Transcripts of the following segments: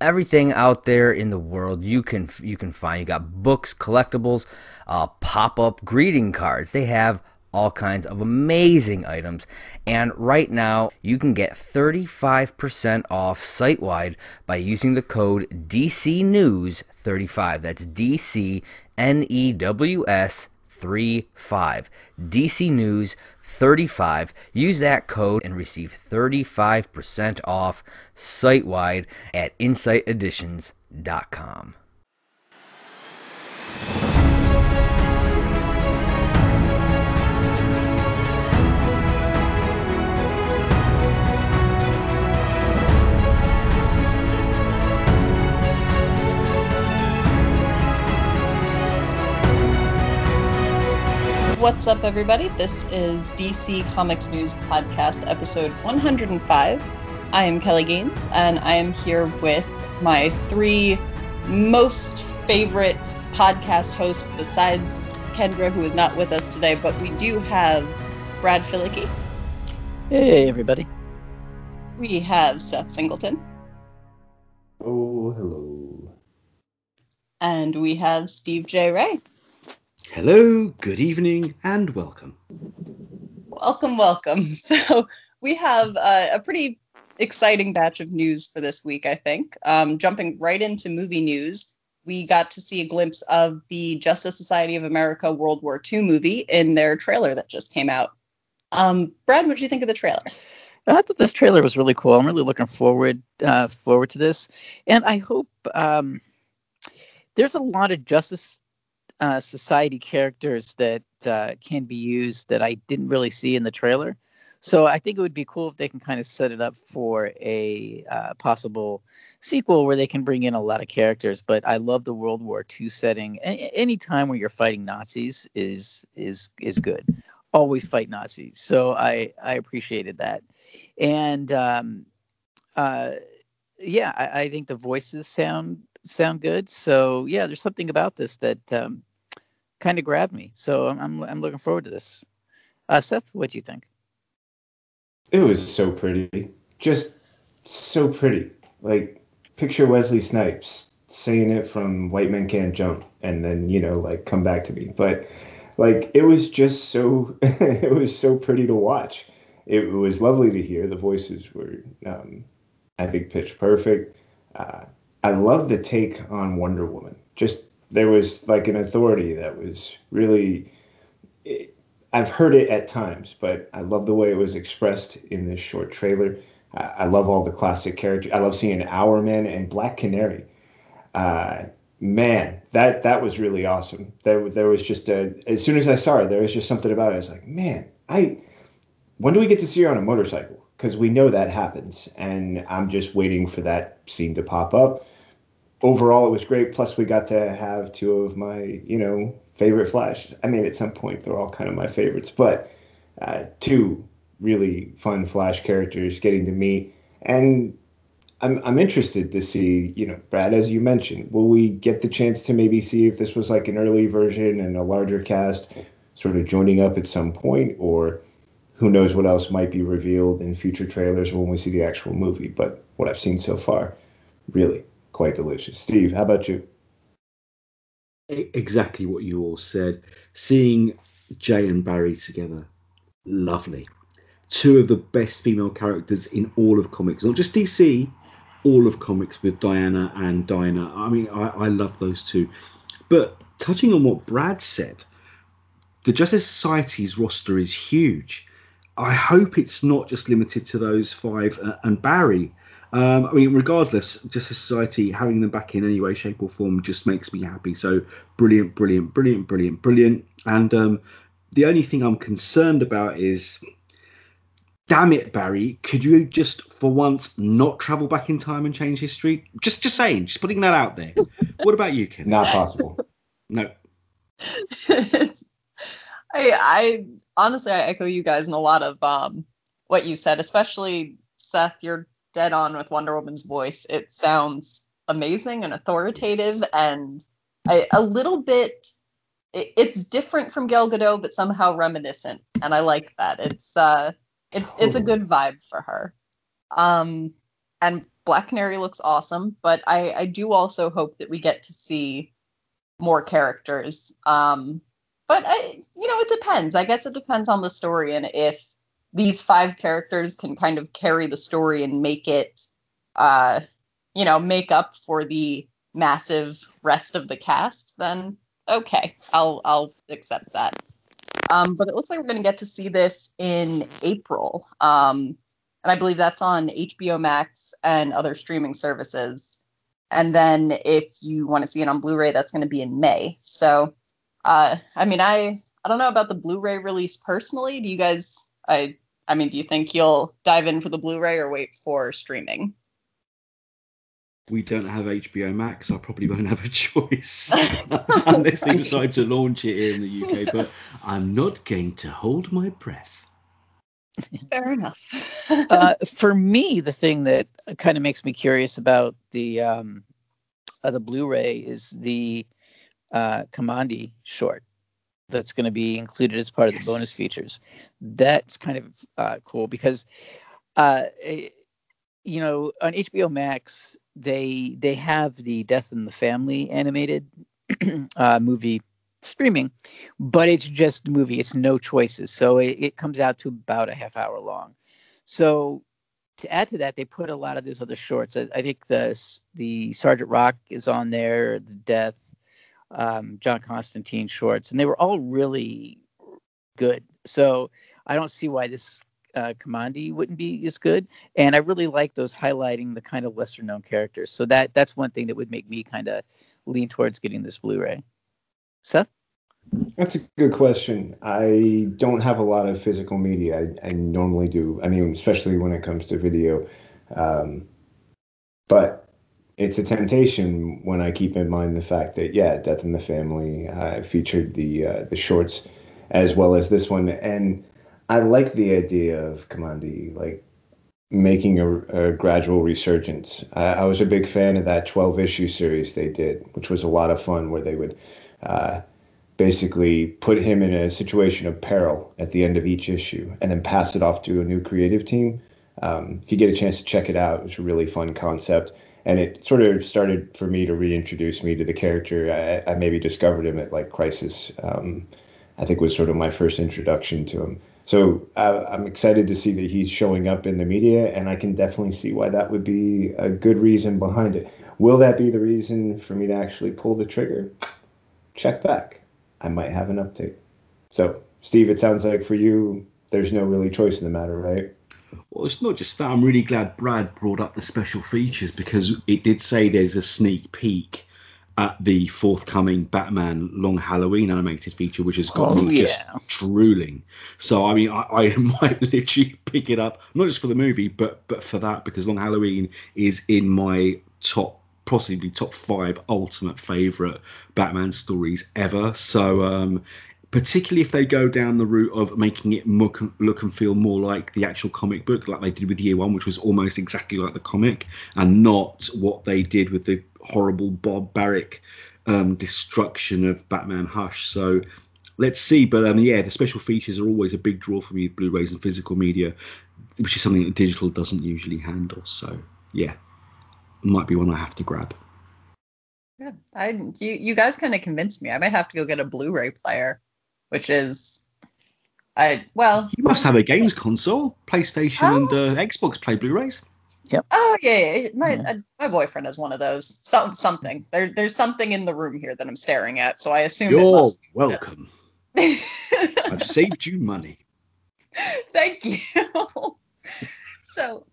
everything out there in the world you can you can find. You got books, collectibles, uh, pop-up greeting cards. They have all kinds of amazing items. And right now, you can get 35% off site wide by using the code DCNews35. That's D C N E W S 35. DC News 35. Use that code and receive 35% off site wide at insighteditions.com. What's up, everybody? This is DC Comics News Podcast, episode 105. I am Kelly Gaines, and I am here with my three most favorite podcast hosts besides Kendra, who is not with us today, but we do have Brad Filicki. Hey, everybody. We have Seth Singleton. Oh, hello. And we have Steve J. Ray. Hello, good evening, and welcome. Welcome, welcome. So we have uh, a pretty exciting batch of news for this week, I think. Um, jumping right into movie news, we got to see a glimpse of the Justice Society of America World War II movie in their trailer that just came out. Um, Brad, what did you think of the trailer? I thought this trailer was really cool. I'm really looking forward uh, forward to this, and I hope um, there's a lot of Justice uh, society characters that uh, can be used that I didn't really see in the trailer. So I think it would be cool if they can kind of set it up for a uh, possible sequel where they can bring in a lot of characters. But I love the World War II setting. A- any time where you're fighting Nazis is is is good. Always fight Nazis. So I I appreciated that. And um, uh, yeah, I, I think the voices sound sound good. So yeah, there's something about this that um, kind of grabbed me. So I'm, I'm, looking forward to this. Uh, Seth, what do you think? It was so pretty, just so pretty. Like picture Wesley Snipes saying it from White Men Can't Jump, and then you know like come back to me. But like it was just so it was so pretty to watch. It was lovely to hear. The voices were, um, I think, pitch perfect. Uh, I love the take on Wonder Woman. Just there was like an authority that was really it, I've heard it at times, but I love the way it was expressed in this short trailer. I, I love all the classic characters. I love seeing Hourman and Black Canary. Uh, man, that that was really awesome. There there was just a as soon as I saw her, there was just something about it. I was like, man, I when do we get to see her on a motorcycle? Because we know that happens, and I'm just waiting for that scene to pop up overall it was great. Plus we got to have two of my, you know, favorite Flash. I mean, at some point they're all kind of my favorites, but uh, two really fun Flash characters getting to meet. And I'm I'm interested to see, you know, Brad, as you mentioned, will we get the chance to maybe see if this was like an early version and a larger cast sort of joining up at some point, or who knows what else might be revealed in future trailers when we see the actual movie. But what I've seen so far, really quite delicious. Steve, how about you? Exactly what you all said. Seeing Jay and Barry together, lovely. Two of the best female characters in all of comics, not just DC, all of comics with Diana and Dinah. I mean, I, I love those two. But touching on what Brad said, the Justice Society's roster is huge. I hope it's not just limited to those five uh, and Barry. Um, I mean, regardless, just society having them back in any way, shape, or form just makes me happy. So brilliant, brilliant, brilliant, brilliant, brilliant. And um, the only thing I'm concerned about is, damn it, Barry, could you just for once not travel back in time and change history? Just, just saying, just putting that out there. what about you, Ken? Not possible. No. I, I honestly I echo you guys in a lot of um, what you said, especially Seth. You're dead on with Wonder Woman's voice. It sounds amazing and authoritative, and I, a little bit. It, it's different from Gal Gadot, but somehow reminiscent, and I like that. It's uh, it's it's a good vibe for her. Um, and Black Canary looks awesome, but I I do also hope that we get to see more characters. Um, but I, you know, it depends. I guess it depends on the story and if these five characters can kind of carry the story and make it, uh, you know, make up for the massive rest of the cast, then okay, I'll I'll accept that. Um, but it looks like we're going to get to see this in April, um, and I believe that's on HBO Max and other streaming services. And then if you want to see it on Blu-ray, that's going to be in May. So uh, I mean, I I don't know about the Blu-ray release personally. Do you guys? I I mean, do you think you'll dive in for the Blu-ray or wait for streaming? We don't have HBO Max. I probably won't have a choice unless they decide to launch it here in the UK. But I'm not going to hold my breath. Fair enough. uh, for me, the thing that kind of makes me curious about the um, uh, the Blu-ray is the uh, Kamandi short that's going to be included as part of the bonus features. That's kind of uh, cool because, uh, eh, you know, on HBO Max they they have the Death in the Family animated uh, movie streaming, but it's just a movie. It's no choices, so it, it comes out to about a half hour long. So to add to that, they put a lot of those other shorts. I, I think the the Sergeant Rock is on there, the Death, um, John Constantine shorts, and they were all really good. So I don't see why this uh, Kamandi wouldn't be as good. And I really like those highlighting the kind of lesser known characters. So that that's one thing that would make me kind of lean towards getting this Blu-ray. Seth? That's a good question. I don't have a lot of physical media. I, I normally do. I mean, especially when it comes to video. Um, but it's a temptation when I keep in mind the fact that yeah, Death in the Family uh, featured the uh, the shorts as well as this one, and I like the idea of Kamandi like making a, a gradual resurgence. I, I, was a big fan of that 12 issue series they did, which was a lot of fun, where they would uh, basically put him in a situation of peril at the end of each issue, and then pass it off to a new creative team. Um, if you get a chance to check it out, it's a really fun concept and it sort of started for me to reintroduce me to the character. I, I maybe discovered him at like Crisis. Um, I think was sort of my first introduction to him. So uh, I'm excited to see that he's showing up in the media, and I can definitely see why that would be a good reason behind it. Will that be the reason for me to actually pull the trigger? Check back. I might have an update. So, Steve, it sounds like for you, there's no really choice in the matter, right? Well, it's not just that. I'm really glad Brad brought up the special features because it did say there's a sneak peek at the forthcoming Batman Long Halloween animated feature, which has got oh, me yeah. just drooling. So I mean, I, I, might literally pick it up, not just for the movie, but but for that because Long Halloween is in my top, possibly top five ultimate favorite Batman stories ever. So um, particularly if they go down the route of making it look, look and feel more like the actual comic book, like they did with Year One, which was almost exactly like the comic, and not what they did with the horrible Bob Barrick um, destruction of Batman Hush. So let's see. But um, yeah, the special features are always a big draw for me with Blu-rays and physical media, which is something that digital doesn't usually handle. So yeah, might be one I have to grab. Yeah, I you, you guys kind of convinced me. I might have to go get a Blu-ray player which is I well. You must have a games console, PlayStation oh. and uh, Xbox play Blu-rays. Yep. Oh yeah, yeah. my yeah. Uh, my boyfriend has one of those. Some something. There there's something in the room here that I'm staring at, so I assume you're welcome. I've saved you money. Thank you. so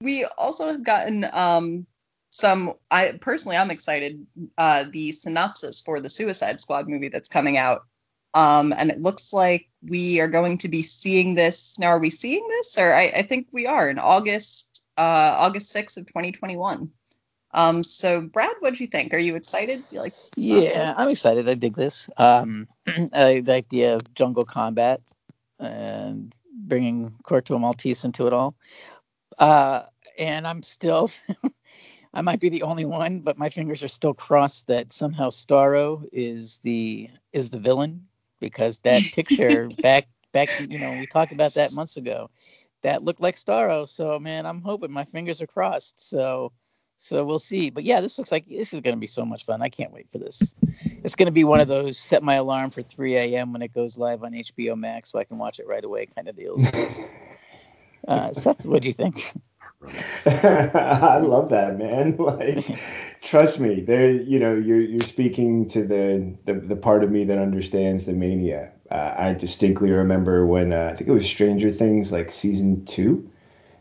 we also have gotten um some I personally I'm excited uh the synopsis for the Suicide Squad movie that's coming out um, and it looks like we are going to be seeing this. Now, are we seeing this? Or I, I think we are in August, uh, August 6th of 2021. Um, so Brad, what do you think? Are you excited? You like? Yeah, I'm excited. I dig this. Um, I, the idea of jungle combat and bringing Corto Maltese into it all. Uh, and I'm still, I might be the only one, but my fingers are still crossed that somehow Starro is the is the villain because that picture back back you know we talked about that months ago that looked like Starro. So man, I'm hoping my fingers are crossed. So so we'll see. But yeah, this looks like this is going to be so much fun. I can't wait for this. It's going to be one of those set my alarm for 3 a.m. when it goes live on HBO Max so I can watch it right away kind of deals. uh, Seth, what do you think? I love that, man. Like, trust me, there. You know, you're you're speaking to the the, the part of me that understands the mania. Uh, I distinctly remember when uh, I think it was Stranger Things, like season two,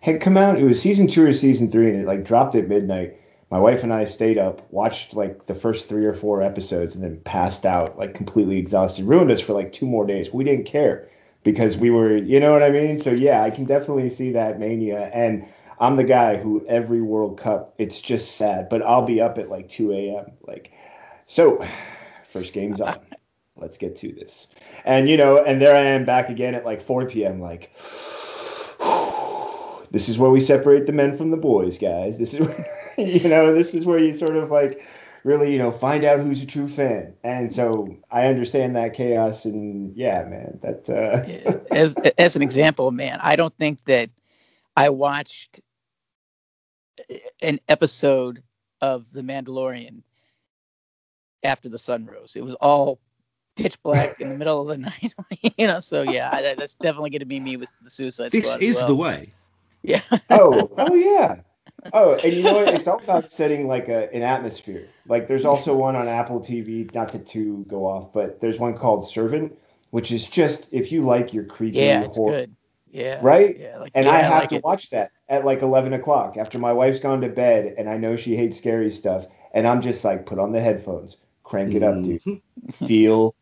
had come out. It was season two or season three, and it like dropped at midnight. My wife and I stayed up, watched like the first three or four episodes, and then passed out, like completely exhausted. Ruined us for like two more days. We didn't care because we were, you know what I mean. So yeah, I can definitely see that mania and I'm the guy who every World Cup, it's just sad, but I'll be up at like 2 a.m. Like, so first game's on. Let's get to this. And, you know, and there I am back again at like 4 p.m. Like, this is where we separate the men from the boys, guys. This is, where, you know, this is where you sort of like really, you know, find out who's a true fan. And so I understand that chaos. And yeah, man, that. Uh... as as an example, man, I don't think that I watched an episode of The Mandalorian after the sun rose. It was all pitch black in the middle of the night, you know. So yeah, that's definitely going to be me with the Suicide this Squad. This is well. the way. Yeah. oh, oh yeah. Oh, and you know what? It's all about setting like a, an atmosphere. Like there's also one on Apple TV, not to, to go off, but there's one called Servant, which is just if you like your creepy yeah, it's horror, good. Yeah. Right? Yeah, like, and yeah, I have like to it. watch that at like 11 o'clock after my wife's gone to bed and I know she hates scary stuff. And I'm just like, put on the headphones, crank it up, dude. Mhm. Feel,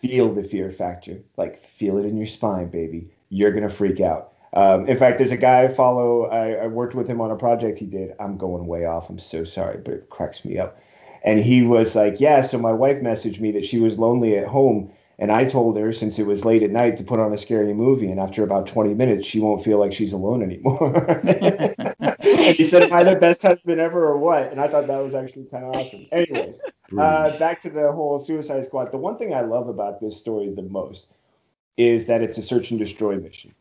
feel the fear factor. Like, feel it in your spine, baby. You're going to freak out. Um, in fact, there's a guy I follow. I, I worked with him on a project he did. I'm going way off. I'm so sorry, but it cracks me up. And he was like, Yeah, so my wife messaged me that she was lonely at home and I told her, since it was late at night, to put on a scary movie. And after about 20 minutes, she won't feel like she's alone anymore. he said, Am I the best husband ever or what? And I thought that was actually kind of awesome. Anyways, uh, back to the whole Suicide Squad. The one thing I love about this story the most is that it's a search and destroy mission.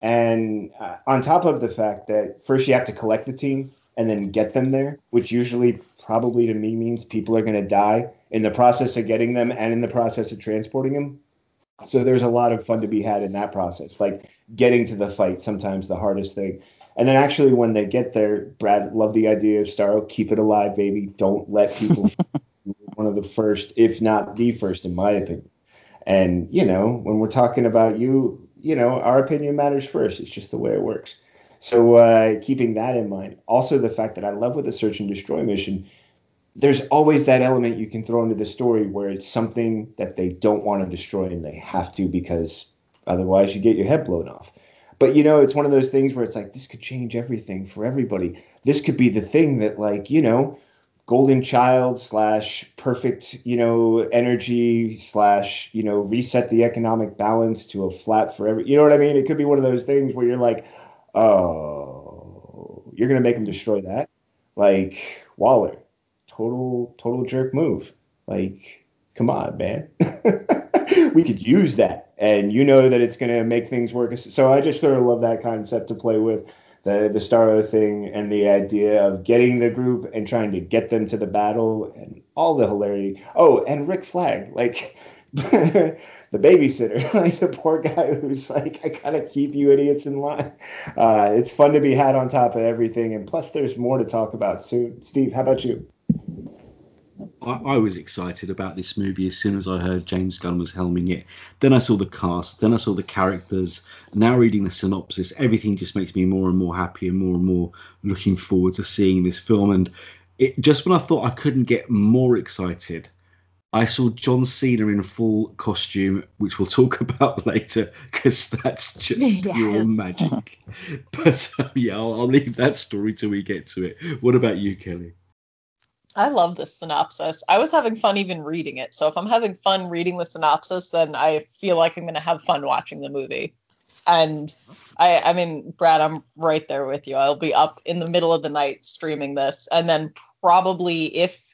And uh, on top of the fact that first you have to collect the team and then get them there, which usually probably to me means people are going to die in the process of getting them and in the process of transporting them. So there's a lot of fun to be had in that process, like getting to the fight, sometimes the hardest thing. And then actually when they get there, Brad, love the idea of Starro, keep it alive, baby. Don't let people one of the first, if not the first, in my opinion. And you know, when we're talking about you, you know, our opinion matters first. It's just the way it works. So uh, keeping that in mind, also the fact that I love with the search and destroy mission, there's always that element you can throw into the story where it's something that they don't want to destroy and they have to because otherwise you get your head blown off. But you know, it's one of those things where it's like this could change everything for everybody. This could be the thing that like, you know, golden child slash perfect, you know, energy slash, you know, reset the economic balance to a flat for every you know what I mean? It could be one of those things where you're like, oh, you're gonna make them destroy that? Like Waller, total total jerk move. Like, come on, man. we could use that, and you know that it's gonna make things work. So I just sort of love that concept to play with. The, the Starro thing and the idea of getting the group and trying to get them to the battle and all the hilarity. Oh, and Rick Flag, like the babysitter, like the poor guy who's like, I gotta keep you idiots in line. Uh, it's fun to be had on top of everything, and plus there's more to talk about soon. Steve, how about you? I, I was excited about this movie as soon as I heard James Gunn was helming it. Then I saw the cast, then I saw the characters. Now reading the synopsis, everything just makes me more and more happy and more and more looking forward to seeing this film. And it, just when I thought I couldn't get more excited, I saw John Cena in full costume, which we'll talk about later because that's just pure magic. But um, yeah, I'll, I'll leave that story till we get to it. What about you, Kelly? I love this synopsis. I was having fun even reading it. So if I'm having fun reading the synopsis, then I feel like I'm going to have fun watching the movie. And I, I mean, Brad, I'm right there with you. I'll be up in the middle of the night streaming this, and then probably if,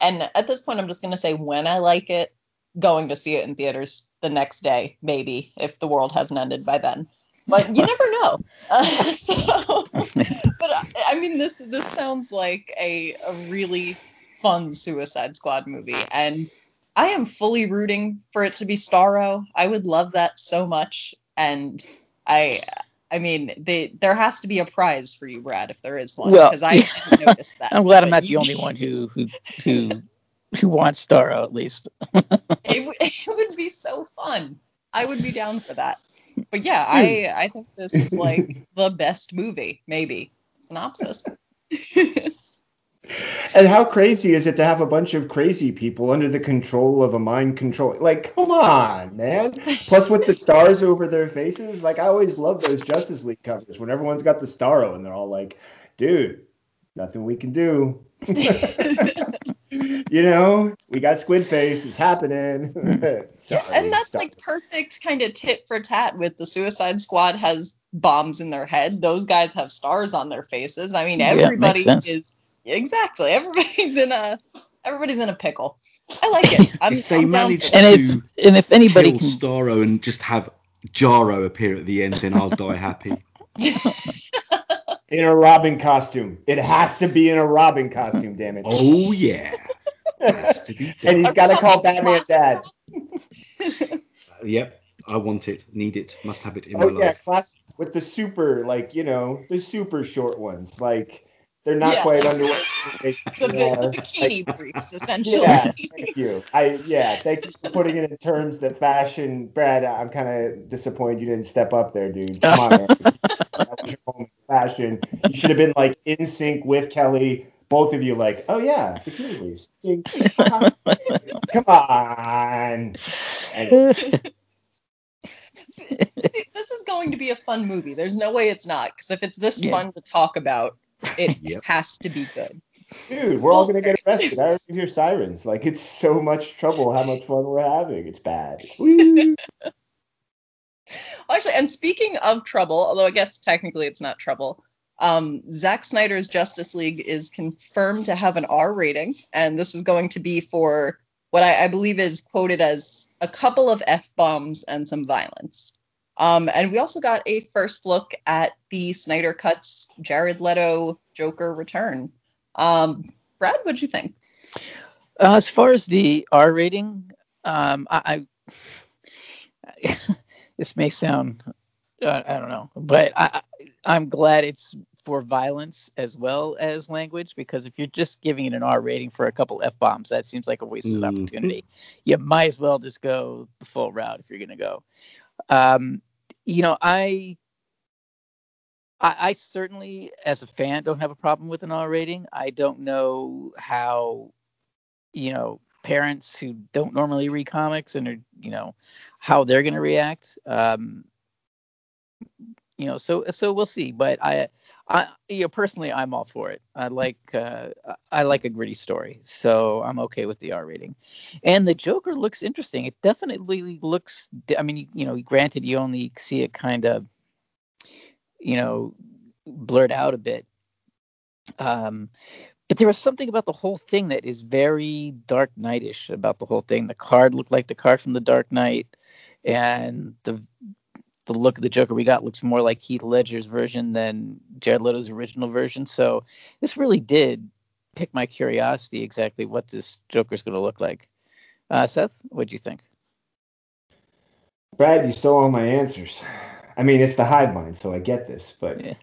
and at this point, I'm just going to say when I like it, going to see it in theaters the next day, maybe if the world hasn't ended by then. But you never know. Uh, so, but I mean, this this sounds like a a really fun Suicide Squad movie, and I am fully rooting for it to be Starro. I would love that so much, and I. I mean, they, there has to be a prize for you, Brad, if there is one, Well, because I yeah. noticed that. I'm glad I'm not the only one who who who who wants Starro at least. it, w- it would be so fun. I would be down for that. But yeah, I hmm. I think this is like the best movie, maybe. Synopsis. And how crazy is it to have a bunch of crazy people under the control of a mind control? Like, come on, man. Plus, with the stars over their faces, like I always love those Justice League covers when everyone's got the Starro and they're all like, "Dude, nothing we can do." you know, we got Squid Face. It's happening. Sorry, and that's sorry. like perfect kind of tit for tat with the Suicide Squad has bombs in their head. Those guys have stars on their faces. I mean, Yeah, makes everybody sense. is exactly. Everybody's in a everybody's in a pickle. I like it. I'm, If they I'm manage for And it. if and if anybody Kill can Starro and just have Jarro appear at the end, then I'll die happy. in a Robin costume. It has to be in a Robin costume. Damn it. Oh yeah. Has to be and he's got to call Batman dad. Yep. I want it, need it, must have it in my Oh yeah, life. class with the super, like you know, the super short ones. Like they're not Yeah, quite underwear. They, the, the bikini like, briefs, essentially. yeah, thank you. I yeah, thank you for putting it in terms that fashion, Brad. I'm kind of disappointed you didn't step up there, dude. Come on, man. that was your moment. Fashion. You should have been like in sync with Kelly. Both of you, like, oh yeah, bikini briefs. Come on. This is going to be a fun movie. There's no way it's not, because if it's this Yeah. fun to talk about, it Yep. has to be good. Dude, we're all gonna get arrested. I already hear sirens. Like it's so much trouble. How much fun we're having. It's bad. Woo. Well, actually, and speaking of trouble, although I guess technically it's not trouble, um, Zack Snyder's Justice League is confirmed to have an R rating, and this is going to be for what I, I believe is quoted as a couple of f bombs and some violence. Um, and we also got a first look at the Snyder Cuts Jared Leto Joker return. Um, Brad, what'd you think? Uh, as far as the R rating, um, I, I this may sound uh, I don't know, but I, I- I'm glad it's for violence as well as language because if you're just giving it an R rating for a couple f bombs, that seems like a wasted Mhm. opportunity. You might as well just go the full route if you're gonna go. Um, you know, I. I, I certainly, as a fan, don't have a problem with an R rating. I don't know how you know parents who don't normally read comics and are you know how they're going to react um you know so so we'll see but i i you know personally i'm all for it. I like uh i like a gritty story so i'm okay with the r rating. And the joker looks interesting. It definitely looks i mean you, know granted you only see it kind of you know blurred out a bit. Um but there was something about the whole thing that is very Dark Knightish about the whole thing. The card looked like the card from the Dark Knight, and the the look of the Joker we got looks more like Heath Ledger's version than Jared Leto's original version. So this really did pick my curiosity exactly what this Joker's going to look like. Uh, Seth, what do you think? Brad, you stole all my answers. I mean, it's the hive mind, so I get this, but Yeah.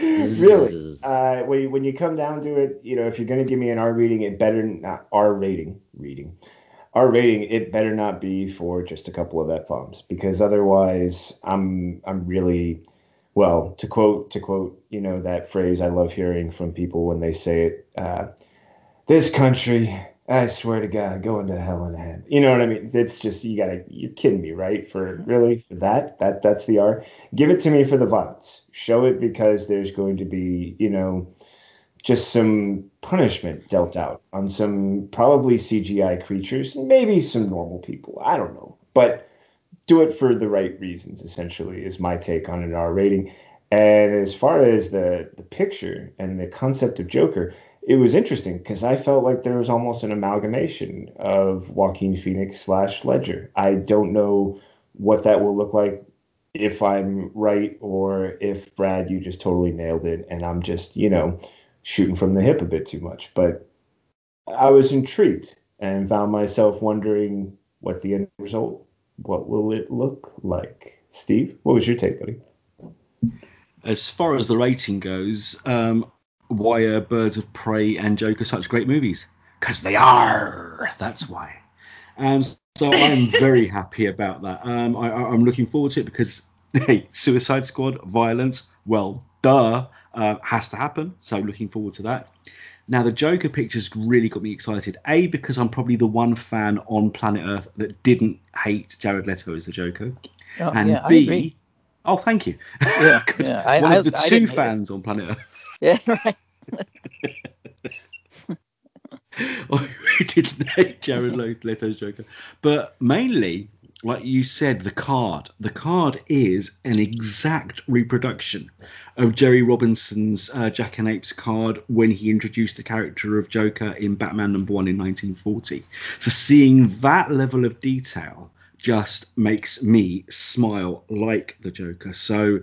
really, uh, when you, when you come down to it, you know, if you're gonna give me an R rating, it better not R rating reading. R rating, it better not be for just a couple of f bombs because otherwise, I'm I'm really well to quote to quote you know that phrase I love hearing from people when they say it. Uh, this country, I swear to God, going to hell in a hand. You know what I mean? It's just you gotta you're kidding me, right? For really for that that that's the R. Give it to me for the violence. Show it because there's going to be you know just some punishment dealt out on some probably CGI creatures, maybe some normal people. I don't know, but do it for the right reasons. Essentially, is my take on an R rating. And as far as the the picture and the concept of Joker, it was interesting because I felt like there was almost an amalgamation of Joaquin Phoenix slash Ledger. I don't know what that will look like if I'm right or if Brad, you just totally nailed it and I'm just, you know, shooting from the hip a bit too much. But I was intrigued and found myself wondering what the end result, what will it look like? Steve, what was your take, buddy? As far as the rating goes, um, why are Birds of Prey and Joker such great movies? Because they are. That's why. Um, so I'm very happy about that. Um, I, am looking forward to it because hey, Suicide Squad, violence, well, duh, uh, has to happen. So looking forward to that. Now the Joker pictures really got me excited. A because I'm probably the one fan on planet Earth that didn't hate Jared Leto as the Joker, oh, and yeah, B. Oh, thank you. Yeah, yeah. I, one I, of the I two fans on planet Earth. Yeah, right. who didn't hate Jared Leto's Joker, but mainly, like you said, the card. The card is an exact reproduction of Jerry Robinson's uh, Jackanapes card when he introduced the character of Joker in Batman Number One in 1940. So seeing that level of detail just makes me smile like the Joker. So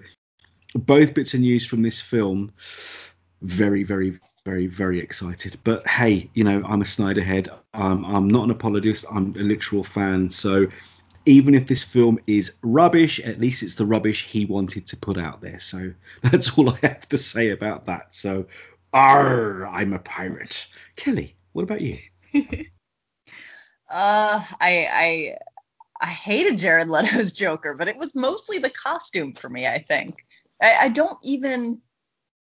both bits of news from this film very, very, very, very excited. But hey, you know, I'm a Snyder head. Um, I'm not an apologist. I'm a literal fan. So even if this film is rubbish, at least it's the rubbish he wanted to put out there. So that's all I have to say about that. So, arr, I'm a pirate. Kelly, what about you? uh, I, I, I hated Jared Leto's Joker, but it was mostly the costume for me. I think I, I don't even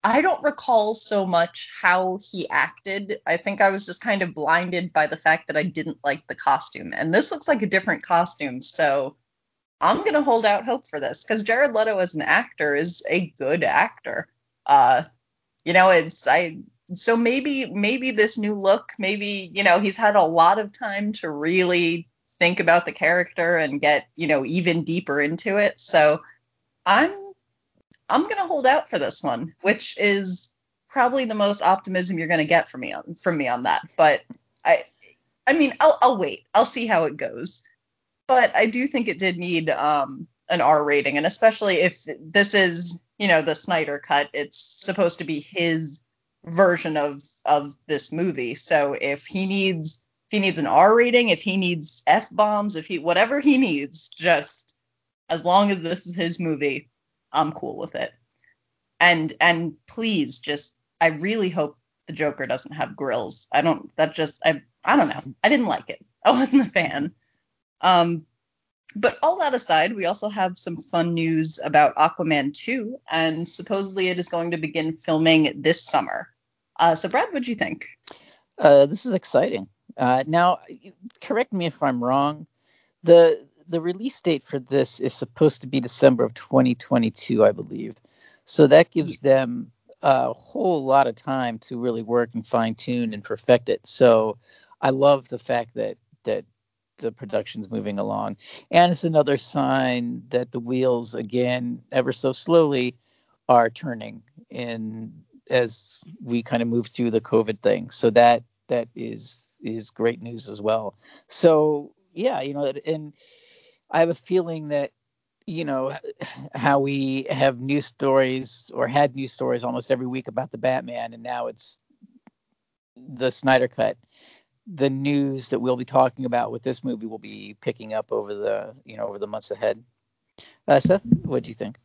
I don't recall so much how he acted. I think I was just kind of blinded by the fact that I didn't like the costume. And this looks like a different costume, so I'm gonna hold out hope for this because Jared Leto as an actor is a good actor. Uh, you know, it's I so maybe maybe this new look, maybe you know he's had a lot of time to really think about the character and get you know even deeper into it. So I'm I'm going to hold out for this one, which is probably the most optimism you're going to get from me on from me on that. But I I mean, I'll I'll wait. I'll see how it goes. But I do think it did need um an R rating, and especially if this is, you know, the Snyder cut, it's supposed to be his version of of this movie. So if he needs if he needs an R rating, if he needs F bombs, if he whatever he needs, just as long as this is his movie, I'm cool with it. And and please just I really hope the Joker doesn't have grills. I don't that just I I don't know. I didn't like it. I wasn't a fan. Um but all that aside, we also have some fun news about Aquaman 2, and supposedly it is going to begin filming this summer. Uh, so, Brad, what do you think? Uh, this is exciting. Uh, now, correct me if I'm wrong. The the release date for this is supposed to be December of 2022, I believe. So that gives them a whole lot of time to really work and fine tune and perfect it. So I love the fact that that the production's moving along, and it's another sign that the wheels again, ever so slowly, are turning in as we kind of move through the COVID thing. So that that is is great news as well. So yeah, you know, and I have a feeling that you know how we have news stories or had news stories almost every week about the Batman, and now it's the Snyder Cut. The news that we'll be talking about with this movie will be picking up over the you know over the months ahead. Uh, Seth, what do you think?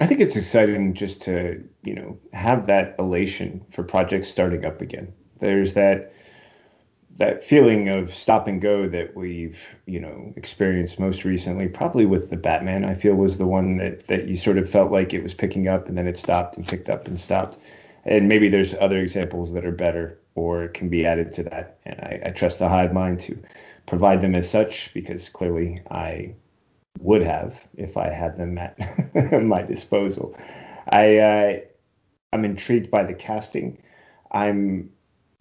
I think it's exciting just to you know have that elation for projects starting up again. There's that that feeling of stop and go that we've you know experienced most recently probably with the batman i feel was the one that that you sort of felt like it was picking up and then it stopped and picked up and stopped. And maybe there's other examples that are better or can be added to that. And i, I trust the hive mind to provide them as such because clearly i would have if i had them at my disposal. I uh, I'm intrigued by the casting. I'm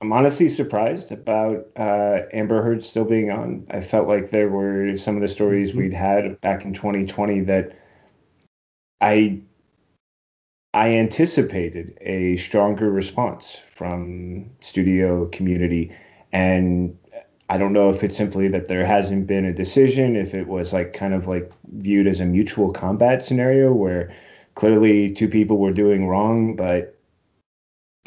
I'm honestly surprised about uh, Amber Heard still being on. I felt like there were some of the stories mm-hmm. we'd had back in 2020 that I I anticipated a stronger response from studio community, and I don't know if it's simply that there hasn't been a decision, if it was like kind of like viewed as a mutual combat scenario where clearly two people were doing wrong, but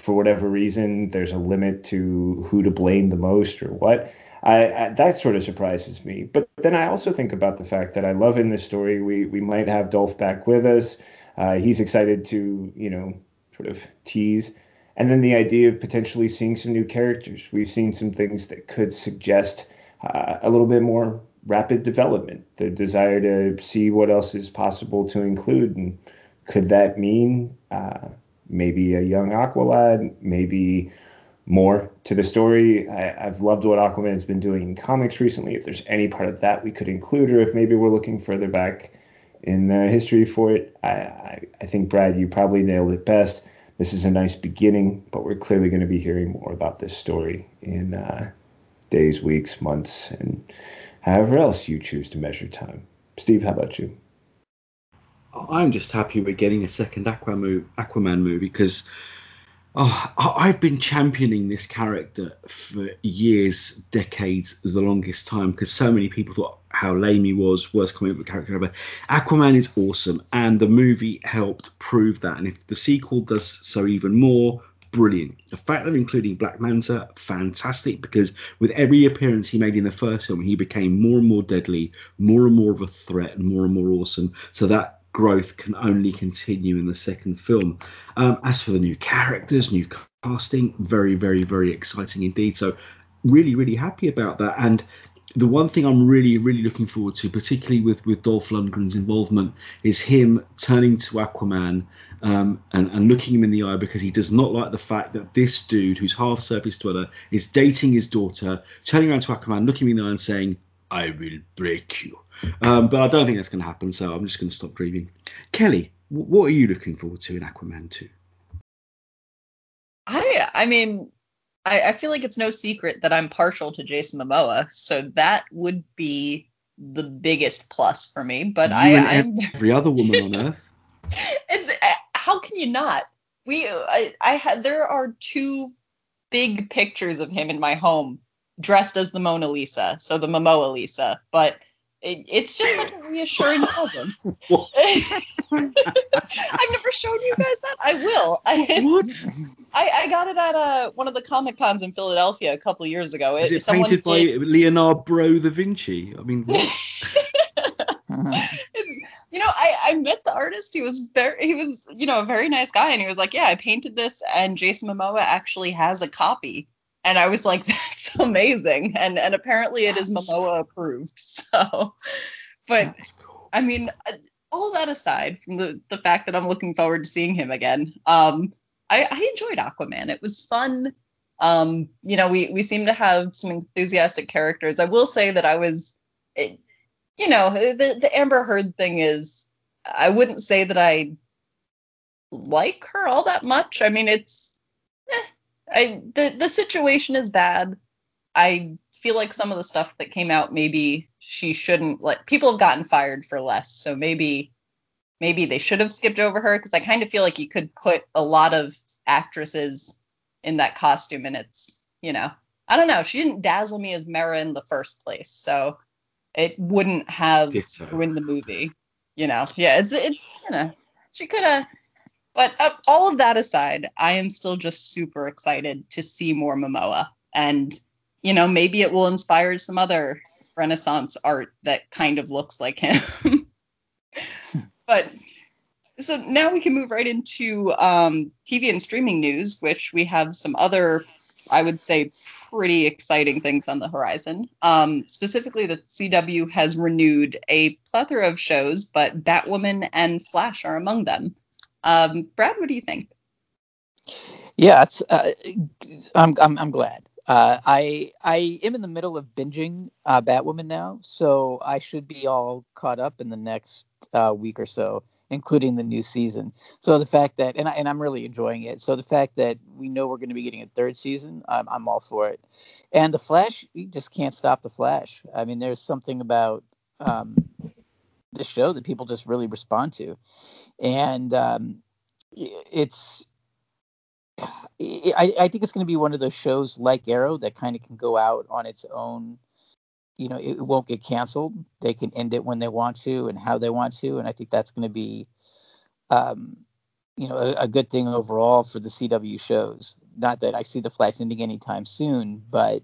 for whatever reason, there's a limit to who to blame the most or what. I, I, that sort of surprises me. But then I also think about the fact that I love in this story we we might have Dolph back with us. Uh, he's excited to you know sort of tease, and then the idea of potentially seeing some new characters. We've seen some things that could suggest uh, a little bit more rapid development, the desire to see what else is possible to include, and could that mean uh, maybe a young Aqualad, maybe more to the story. I, have loved what Aquaman has been doing in comics recently. If there's any part of that we could include, or if maybe we're looking further back in the history for it, I, I, I think Brad, you probably nailed it best. This is a nice beginning, but we're clearly going to be hearing more about this story in uh, days, weeks, months, and however else you choose to measure time. Steve, how about you? I'm just happy we're getting a second Aquaman movie because oh, I've been championing this character for years, decades, the longest time because so many people thought how lame he was, worst comic book character ever. Aquaman is awesome, and the movie helped prove that. And if the sequel does so even more, brilliant. The fact they're including Black Manta, fantastic, because with every appearance he made in the first film, he became more and more deadly, more and more of a threat, and more and more awesome. So that growth can only continue in the second film. Um, as for the new characters, new casting, very, very, very exciting indeed. So, really, really happy about that. And the one thing I'm really, really looking forward to, particularly with with Dolph Lundgren's involvement, is him turning to Aquaman um, and, and looking him in the eye because he does not like the fact that this dude, who's half surface dweller, is dating his daughter, turning around to Aquaman, looking him in the eye, and saying, "I will break you." Um, but I don't think that's going to happen, so I'm just going to stop dreaming. Kelly, what are you looking forward to in Aquaman 2? I I mean, I, I feel like it's no secret that I'm partial to Jason Momoa, so that would be the biggest plus for me. But you I, I'm every other woman on earth. it's uh, how can you not? We I, I had there are two big pictures of him in my home dressed as the Mona Lisa, so the Momoa Lisa, but it, it's just such a reassuring album. I've never shown you guys that. I will. I, what? I, I got it at uh, one of the Comic Cons in Philadelphia a couple years ago. Is it, painted by did... Leonardo da Vinci? I mean, what? you know, I, I met the artist. He was very, he was, you know, a very nice guy, and he was like, "Yeah, I painted this, and Jason Momoa actually has a copy." And I was like, "That's amazing!" And and apparently it is Momoa approved. So, but cool. I mean, uh, all that aside from the the fact that I'm looking forward to seeing him again, um, I, I enjoyed Aquaman. It was fun. Um, you know, we we seem to have some enthusiastic characters. I will say that I was, it, you know, the the Amber Heard thing is, I wouldn't say that I like her all that much. I mean, it's, eh, I the the situation is bad. I feel like some of the stuff that came out maybe she shouldn't like people have gotten fired for less so maybe maybe they should have skipped over her because i kind of feel like you could put a lot of actresses in that costume and it's you know i don't know she didn't dazzle me as mera in the first place so it wouldn't have uh, ruined the movie you know yeah it's it's you know she could have but uh, all of that aside i am still just super excited to see more momoa and you know, maybe it will inspire some other Renaissance art that kind of looks like him. but so now we can move right into um, TV and streaming news, which we have some other, I would say, pretty exciting things on the horizon. Um, specifically, the CW has renewed a plethora of shows, but Batwoman and Flash are among them. Um, Brad, what do you think? Yeah, it's uh, I'm, I'm I'm glad. Uh, I I am in the middle of binging uh, Batwoman now, so I should be all caught up in the next uh, week or so, including the new season. So the fact that and I, and I'm really enjoying it. So the fact that we know we're going to be getting a third season, I'm, I'm all for it. And the Flash, you just can't stop the Flash. I mean, there's something about um, the show that people just really respond to, and um, it's I, I think it's going to be one of those shows like Arrow that kind of can go out on its own. You know, it won't get canceled. They can end it when they want to and how they want to, and I think that's going to be, um, you know, a, a, good thing overall for the CW shows. Not that I see the Flash ending anytime soon, but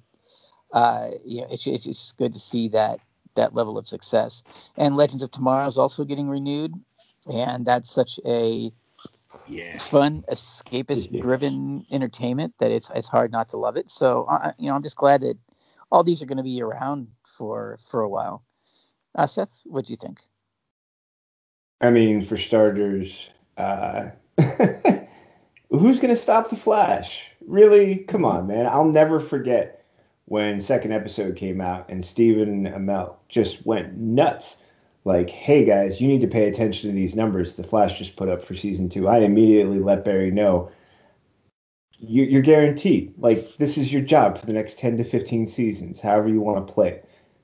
uh, you know, it's, it's just good to see that that level of success. And Legends of Tomorrow is also getting renewed, and that's such a yeah. fun, escapist driven entertainment that it's it's hard not to love it. So uh, you know, I'm just glad that all these are going to be around for for a while. Uh, Seth, what do you think? I mean, for starters, uh, who's going to stop the Flash? Really? Come on, man. I'll never forget when second episode came out and Stephen Amell just went nuts like, hey guys, you need to pay attention to these numbers the Flash just put up for season two. I immediately let Barry know you're guaranteed. Like, this is your job for the next 10 to 15 seasons, however you want to play.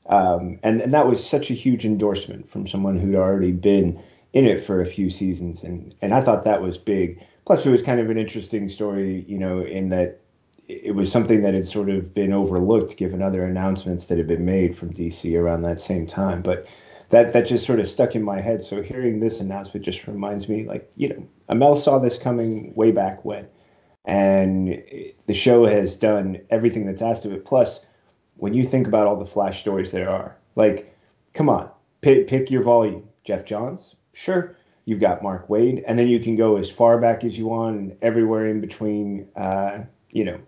Um, and, and that was such a huge endorsement from someone who'd already been in it for a few seasons. And, and I thought that was big. Plus, it was kind of an interesting story, you know, in that it was something that had sort of been overlooked given other announcements that had been made from DC around that same time. But that that just sort of stuck in my head. So hearing this announcement just reminds me, like you know, Amell saw this coming way back when, and the show has done everything that's asked of it. Plus, when you think about all the Flash stories there are, like, come on, pick, pick your volume. Geoff Johns, sure. You've got Mark Waid, and then you can go as far back as you want and everywhere in between. Uh, you know,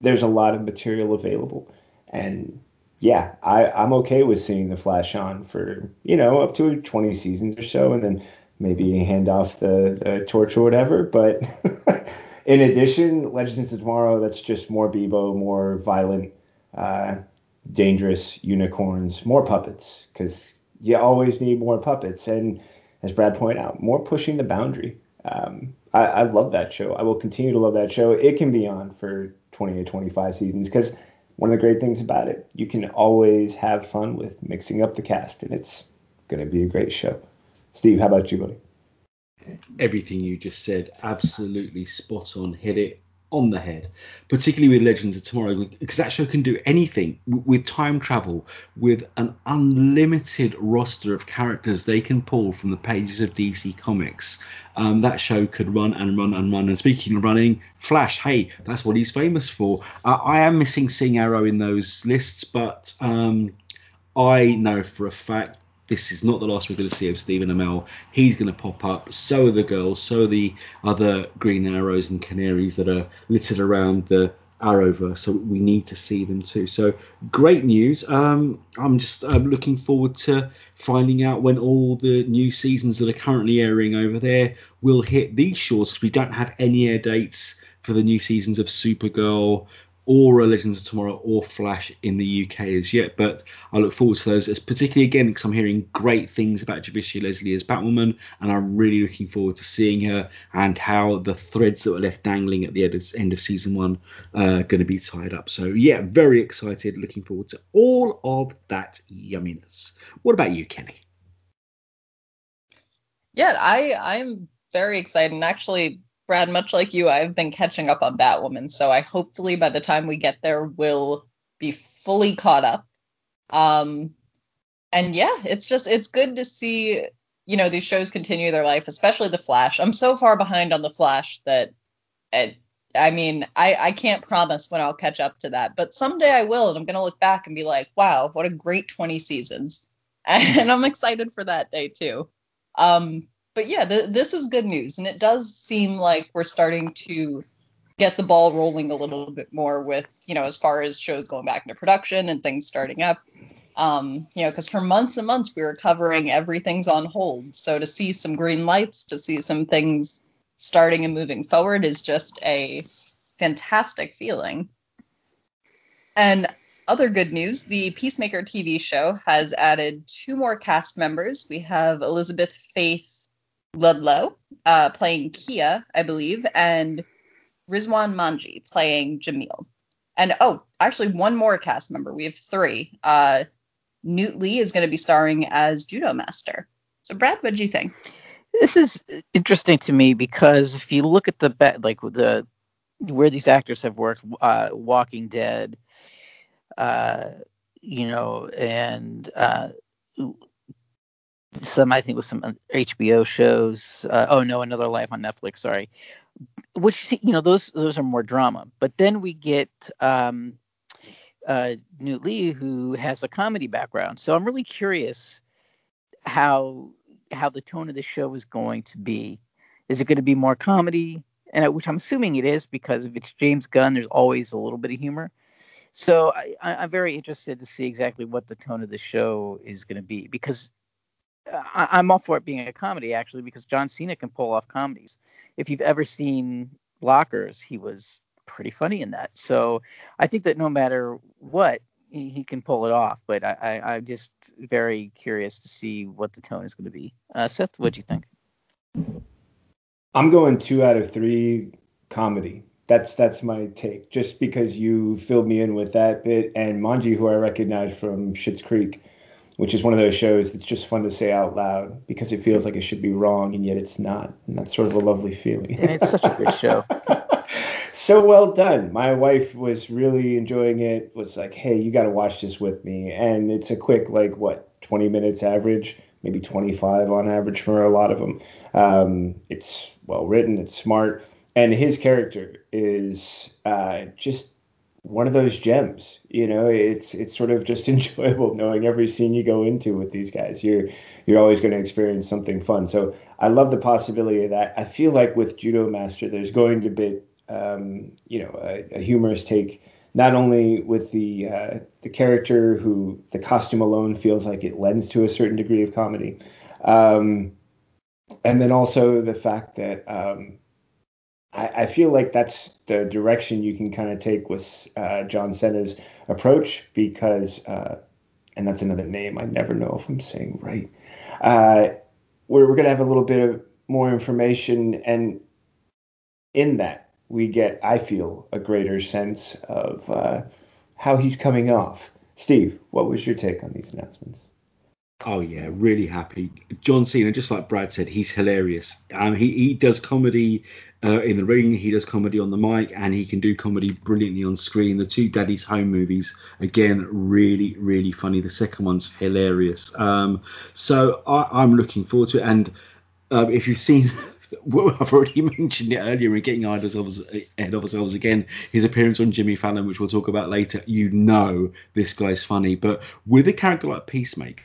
there's a lot of material available, and yeah, I, I'm okay with seeing the Flash on for you know up to 20 seasons or so, and then maybe hand off the, the torch or whatever. But in addition, Legends of Tomorrow, that's just more Beebo, more violent, uh, dangerous unicorns, more puppets, because you always need more puppets. And as Brad pointed out, more pushing the boundary. Um, I, I love that show. I will continue to love that show. It can be on for 20 to 25 seasons because one of the great things about it, you can always have fun with mixing up the cast, and it's going to be a great show. Steve, how about you, buddy? Everything you just said, absolutely spot on. Hit it on the head, particularly with Legends of Tomorrow, because that show can do anything with time travel, with an unlimited roster of characters they can pull from the pages of DC Comics. Um, that show could run and run and run. And speaking of running, Flash, hey, that's what he's famous for. Uh, I am missing seeing Arrow in those lists, but um, I know for a fact this is not the last we're going to see of Stephen Amell. He's going to pop up. So are the girls. So are the other green arrows and canaries that are littered around the Arrowverse. So we need to see them too. So great news. Um, I'm just um, looking forward to finding out when all the new seasons that are currently airing over there will hit these shores because we don't have any air dates for the new seasons of Supergirl or Legends of Tomorrow or Flash in the UK as yet. But I look forward to those, particularly again because I'm hearing great things about Javicia Leslie as Batwoman, and I'm really looking forward to seeing her and how the threads that were left dangling at the end of, end of season one uh, are going to be tied up. So yeah, very excited. Looking forward to all of that yumminess. What about you, Kenny? Yeah, I I'm very excited and actually Brad, much like you, I've been catching up on Batwoman, so I hopefully by the time we get there, will be fully caught up. Um, and yeah, it's just it's good to see you know these shows continue their life, especially The Flash. I'm so far behind on The Flash that it, I mean I I can't promise when I'll catch up to that, but someday I will, and I'm gonna look back and be like, wow, what a great 20 seasons, and I'm excited for that day too. Um, but yeah, this is good news, and it does seem like we're starting to get the ball rolling a little bit more with you know as far as shows going back into production and things starting up. Um, you know, because for months and months we were covering everything's on hold. So to see some green lights, to see some things starting and moving forward is just a fantastic feeling. And other good news the Peacemaker TV show has added two more cast members. We have Elizabeth Faith Ludlow uh, playing Kia, I believe, and Rizwan Manji playing Jamil. And oh, actually, one more cast member. We have three. Uh, Nhut Le is going to be starring as Judomaster. So, Brad, what do you think? This is interesting to me because if you look at the like the where these actors have worked, uh, Walking Dead, uh, you know, and uh, some I think with some HBO shows. Uh, oh no, Another Life on Netflix. Sorry, which you know those those are more drama. But then we get um, uh, Nhut Le, who has a comedy background. So I'm really curious how how the tone of the show is going to be. Is it going to be more comedy? And which I'm assuming it is because if it's James Gunn, there's always a little bit of humor. So I, I'm very interested to see exactly what the tone of the show is going to be because I, am all for it being a comedy actually because John Cena can pull off comedies. If you've ever seen Blockers, he was pretty funny in that. So I think that no matter what, he, he can pull it off. But I, I, am just very curious to see what the tone is going to be. Uh, Seth, what do you think? I'm going two out of three comedy. That's that's my take. Just because you filled me in with that bit, and Manji, who I recognize from Schitt's Creek, which is one of those shows that's just fun to say out loud because it feels like it should be wrong and yet it's not, and that's sort of a lovely feeling. and it's such a good show. so well done. My wife was really enjoying it. Was like, hey, you got to watch this with me, and it's a quick like what 20 minutes average maybe 25 on average for a lot of them. Um, it's well written, it's smart, and his character is uh, just one of those gems. You know, it's it's sort of just enjoyable knowing every scene you go into with these guys. You're you're always going to experience something fun. So I love the possibility of that. I feel like with Judomaster, there's going to be um, you know a, a humorous take not only with the uh, the character who the costume alone feels like it lends to a certain degree of comedy, um, and then also the fact that um, I, I, feel like that's the direction you can kind of take with uh, John Cena's approach because, uh, and that's another name I never know if I'm saying right. Uh, we're we're gonna have a little bit of more information and in that we get, I feel, a greater sense of uh, how he's coming off. Steve, what was your take on these announcements? Oh yeah, really happy. John Cena, just like Brad said, he's hilarious. Um, he he does comedy uh, in the ring, he does comedy on the mic, and he can do comedy brilliantly on screen. The two Daddy's Home movies, again, really really funny. The second one's hilarious. Um, so I, am looking forward to it. And uh, if you've seen I've already mentioned it earlier. We're getting ahead of ourselves again. His appearance on Jimmy Fallon, which we'll talk about later. You know this guy's funny, but with a character like Peacemaker,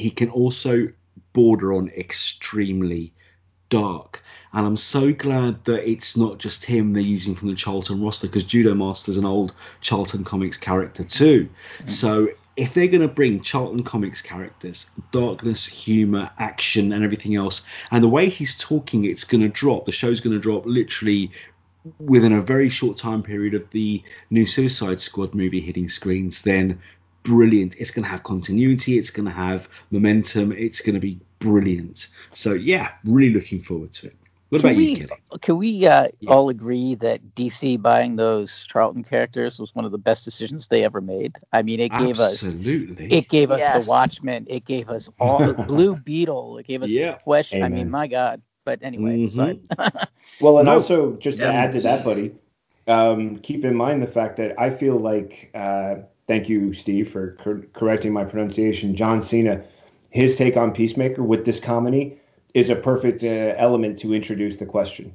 he can also border on extremely dark. And I'm so glad that it's not just him they're using from the Charlton roster because Judomaster's an old Charlton Comics character too. Mm-hmm. So if they're going to bring Charlton Comics characters, darkness, humor, action, and everything else, and the way he's talking, it's going to drop. The show's going to drop literally within a very short time period of the new Suicide Squad movie hitting screens. Then brilliant. It's going to have continuity. It's going to have momentum. It's going to be brilliant. So yeah, really looking forward to it. What can about we, you, Kelly? Can we uh, yeah. all agree that DC buying those Charlton characters was one of the best decisions they ever made? I mean, it gave Absolutely. us it gave us the Watchmen, it gave us all the Blue Beetle, it gave us yeah. Question. I mean, my God. But anyway, mm-hmm. well, and no. also just yeah. to add to that, buddy, um, keep in mind the fact that I feel like, uh, thank you, Steve, for cor- correcting my pronunciation. John Cena, his take on Peacemaker with this comedy is a perfect uh, element to introduce the question.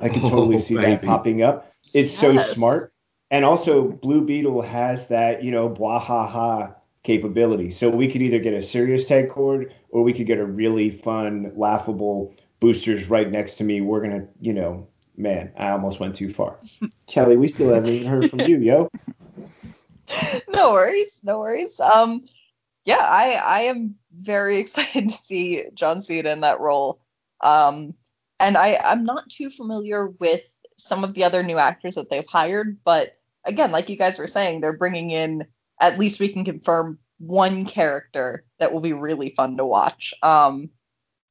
I can totally oh, see baby. that popping up. It's yes. so smart. And also, Blue Beetle has that, you know, blah ha ha capability. So we could either get a serious Ted Kord or we could get a really fun, laughable boosters right next to me. We're going to, you know, man, I almost went too far. Kelly, we still haven't even heard from you, yo. No worries. No worries. Um, yeah, I I am very excited to see John Cena in that role. Um, and I I'm not too familiar with some of the other new actors that they've hired, but again, like you guys were saying, they're bringing in at least we can confirm one character that will be really fun to watch. Um,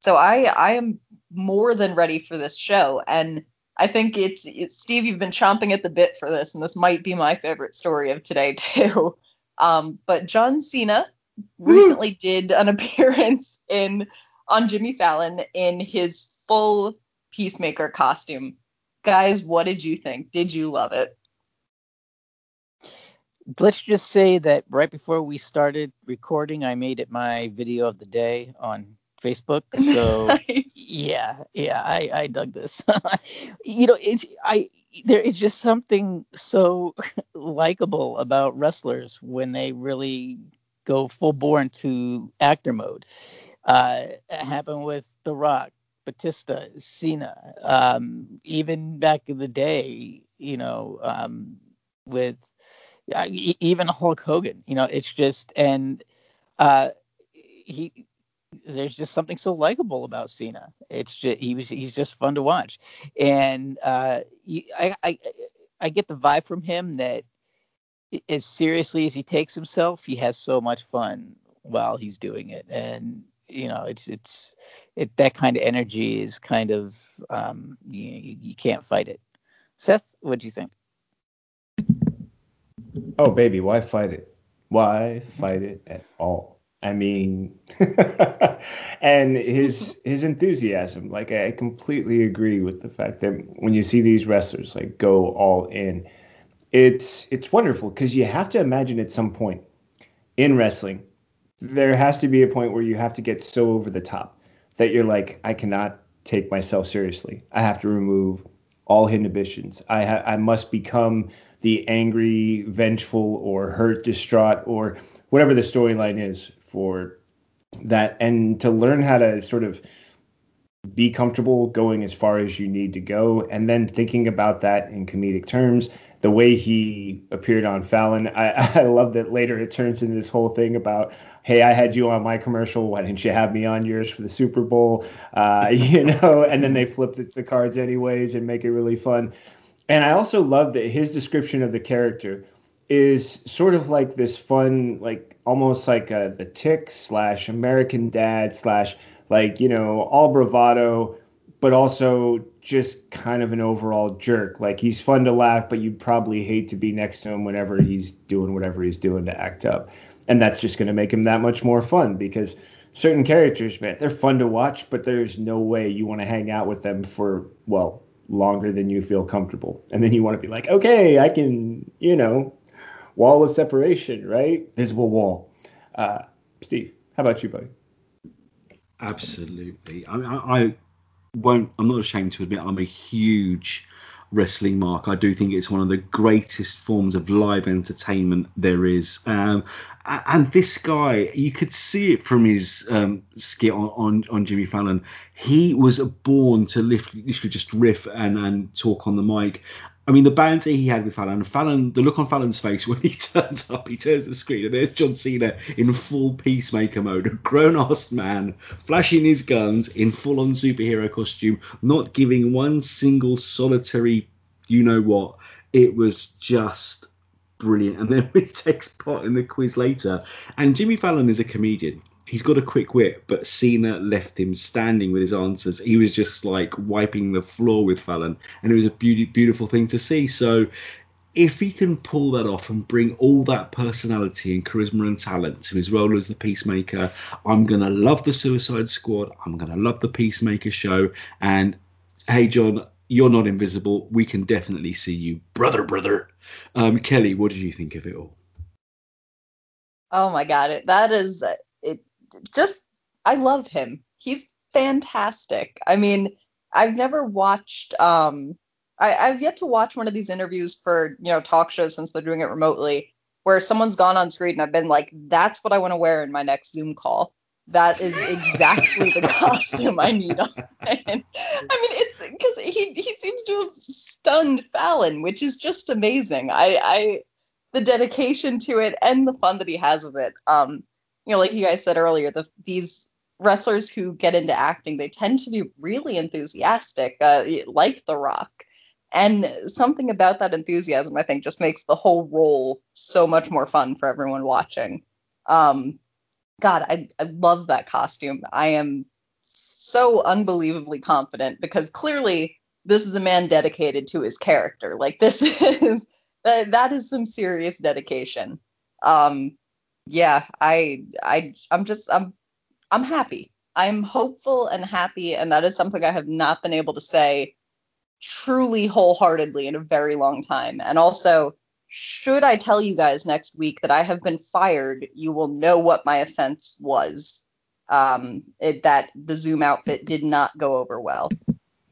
so I I am more than ready for this show, and I think it's, it's Steve. You've been chomping at the bit for this, and this might be my favorite story of today too. Um, but John Cena recently did an appearance in on Jimmy Fallon in his full Peacemaker costume. Guys, what did you think? Did you love it? Let's just say that right before we started recording, I made it my video of the day on Facebook. So nice. yeah, yeah, I, I dug this. you know, it's I there is just something so likable about wrestlers when they really go full bore into actor mode. Uh, it happened with The Rock, Batista, Cena, um, even back in the day, you know, um, with uh, even Hulk Hogan. You know, it's just and uh, he there's just something so likable about Cena. It's just he was he's just fun to watch, and uh, I, I I get the vibe from him that as seriously as he takes himself, he has so much fun while he's doing it, and you know it's it's it that kind of energy is kind of um, you, you can't fight it. Seth, what do you think? Oh baby, why fight it? Why fight it at all? I mean, and his his enthusiasm. Like I completely agree with the fact that when you see these wrestlers like go all in, it's it's wonderful because you have to imagine at some point in wrestling there has to be a point where you have to get so over the top that you're like I cannot take myself seriously. I have to remove all inhibitions. I ha- I must become the angry, vengeful, or hurt, distraught, or whatever the storyline is for that and to learn how to sort of be comfortable going as far as you need to go and then thinking about that in comedic terms the way he appeared on Fallon. I, I love that later it turns into this whole thing about hey I had you on my commercial. Why didn't you have me on yours for the Super Bowl? Uh, you know and then they flip the cards anyways and make it really fun. And I also love that his description of the character is sort of like this fun, like almost like a, the tick slash American dad slash like you know all bravado, but also just kind of an overall jerk. Like he's fun to laugh, but you'd probably hate to be next to him whenever he's doing whatever he's doing to act up. And that's just going to make him that much more fun because certain characters, man, they're fun to watch, but there's no way you want to hang out with them for, well, longer than you feel comfortable. And then you want to be like, okay, I can, you know, wall of separation, right? Visible wall. Uh, Steve, how about you, buddy? Absolutely. I, I, I won't. I'm not ashamed to admit I'm a huge wrestling mark. I do think it's one of the greatest forms of live entertainment there is. Um, and this guy, you could see it from his um, skit on, on, on Jimmy Fallon. He was born to lift, literally just riff and, and talk on the mic. I mean, the banter he had with Fallon, Fallon, the look on Fallon's face when he turns up, he turns the screen, and there's John Cena in full peacemaker mode, a grown ass man, flashing his guns in full on superhero costume, not giving one single solitary, you know what. It was just brilliant. And then he takes part in the quiz later. And Jimmy Fallon is a comedian he's got a quick wit, but Cena left him standing with his answers. He was just like wiping the floor with Fallon, and it was a beauty, beautiful thing to see. So if he can pull that off and bring all that personality and charisma and talent to his role as the Peacemaker, I'm gonna love the Suicide Squad. I'm gonna love the Peacemaker show. And hey, John, you're not invisible. We can definitely see you, brother, brother. Um, Kelly, what did you think of it all? Oh my god, that is just I love him. He's fantastic. I mean, I've never watched um I, I've yet to watch one of these interviews for, you know, talk shows since they're doing it remotely, where someone's gone on screen and I've been like, that's what I want to wear in my next Zoom call. That is exactly the costume I need on. I mean, it's because he he seems to have stunned Fallon, which is just amazing. I I the dedication to it and the fun that he has with it. Um, you know, like you guys said earlier, the, these wrestlers who get into acting, they tend to be really enthusiastic, uh, like The Rock. And something about that enthusiasm, I think, just makes the whole role so much more fun for everyone watching. Um, God, I, I love that costume. I am so unbelievably confident because clearly this is a man dedicated to his character. Like this is that, that is some serious dedication. Um, yeah, I I I'm just I'm I'm happy. I'm hopeful and happy, and that is something I have not been able to say truly wholeheartedly in a very long time. And also, should I tell you guys next week that I have been fired, you will know what my offense was. Um, it, that the Zoom outfit did not go over well.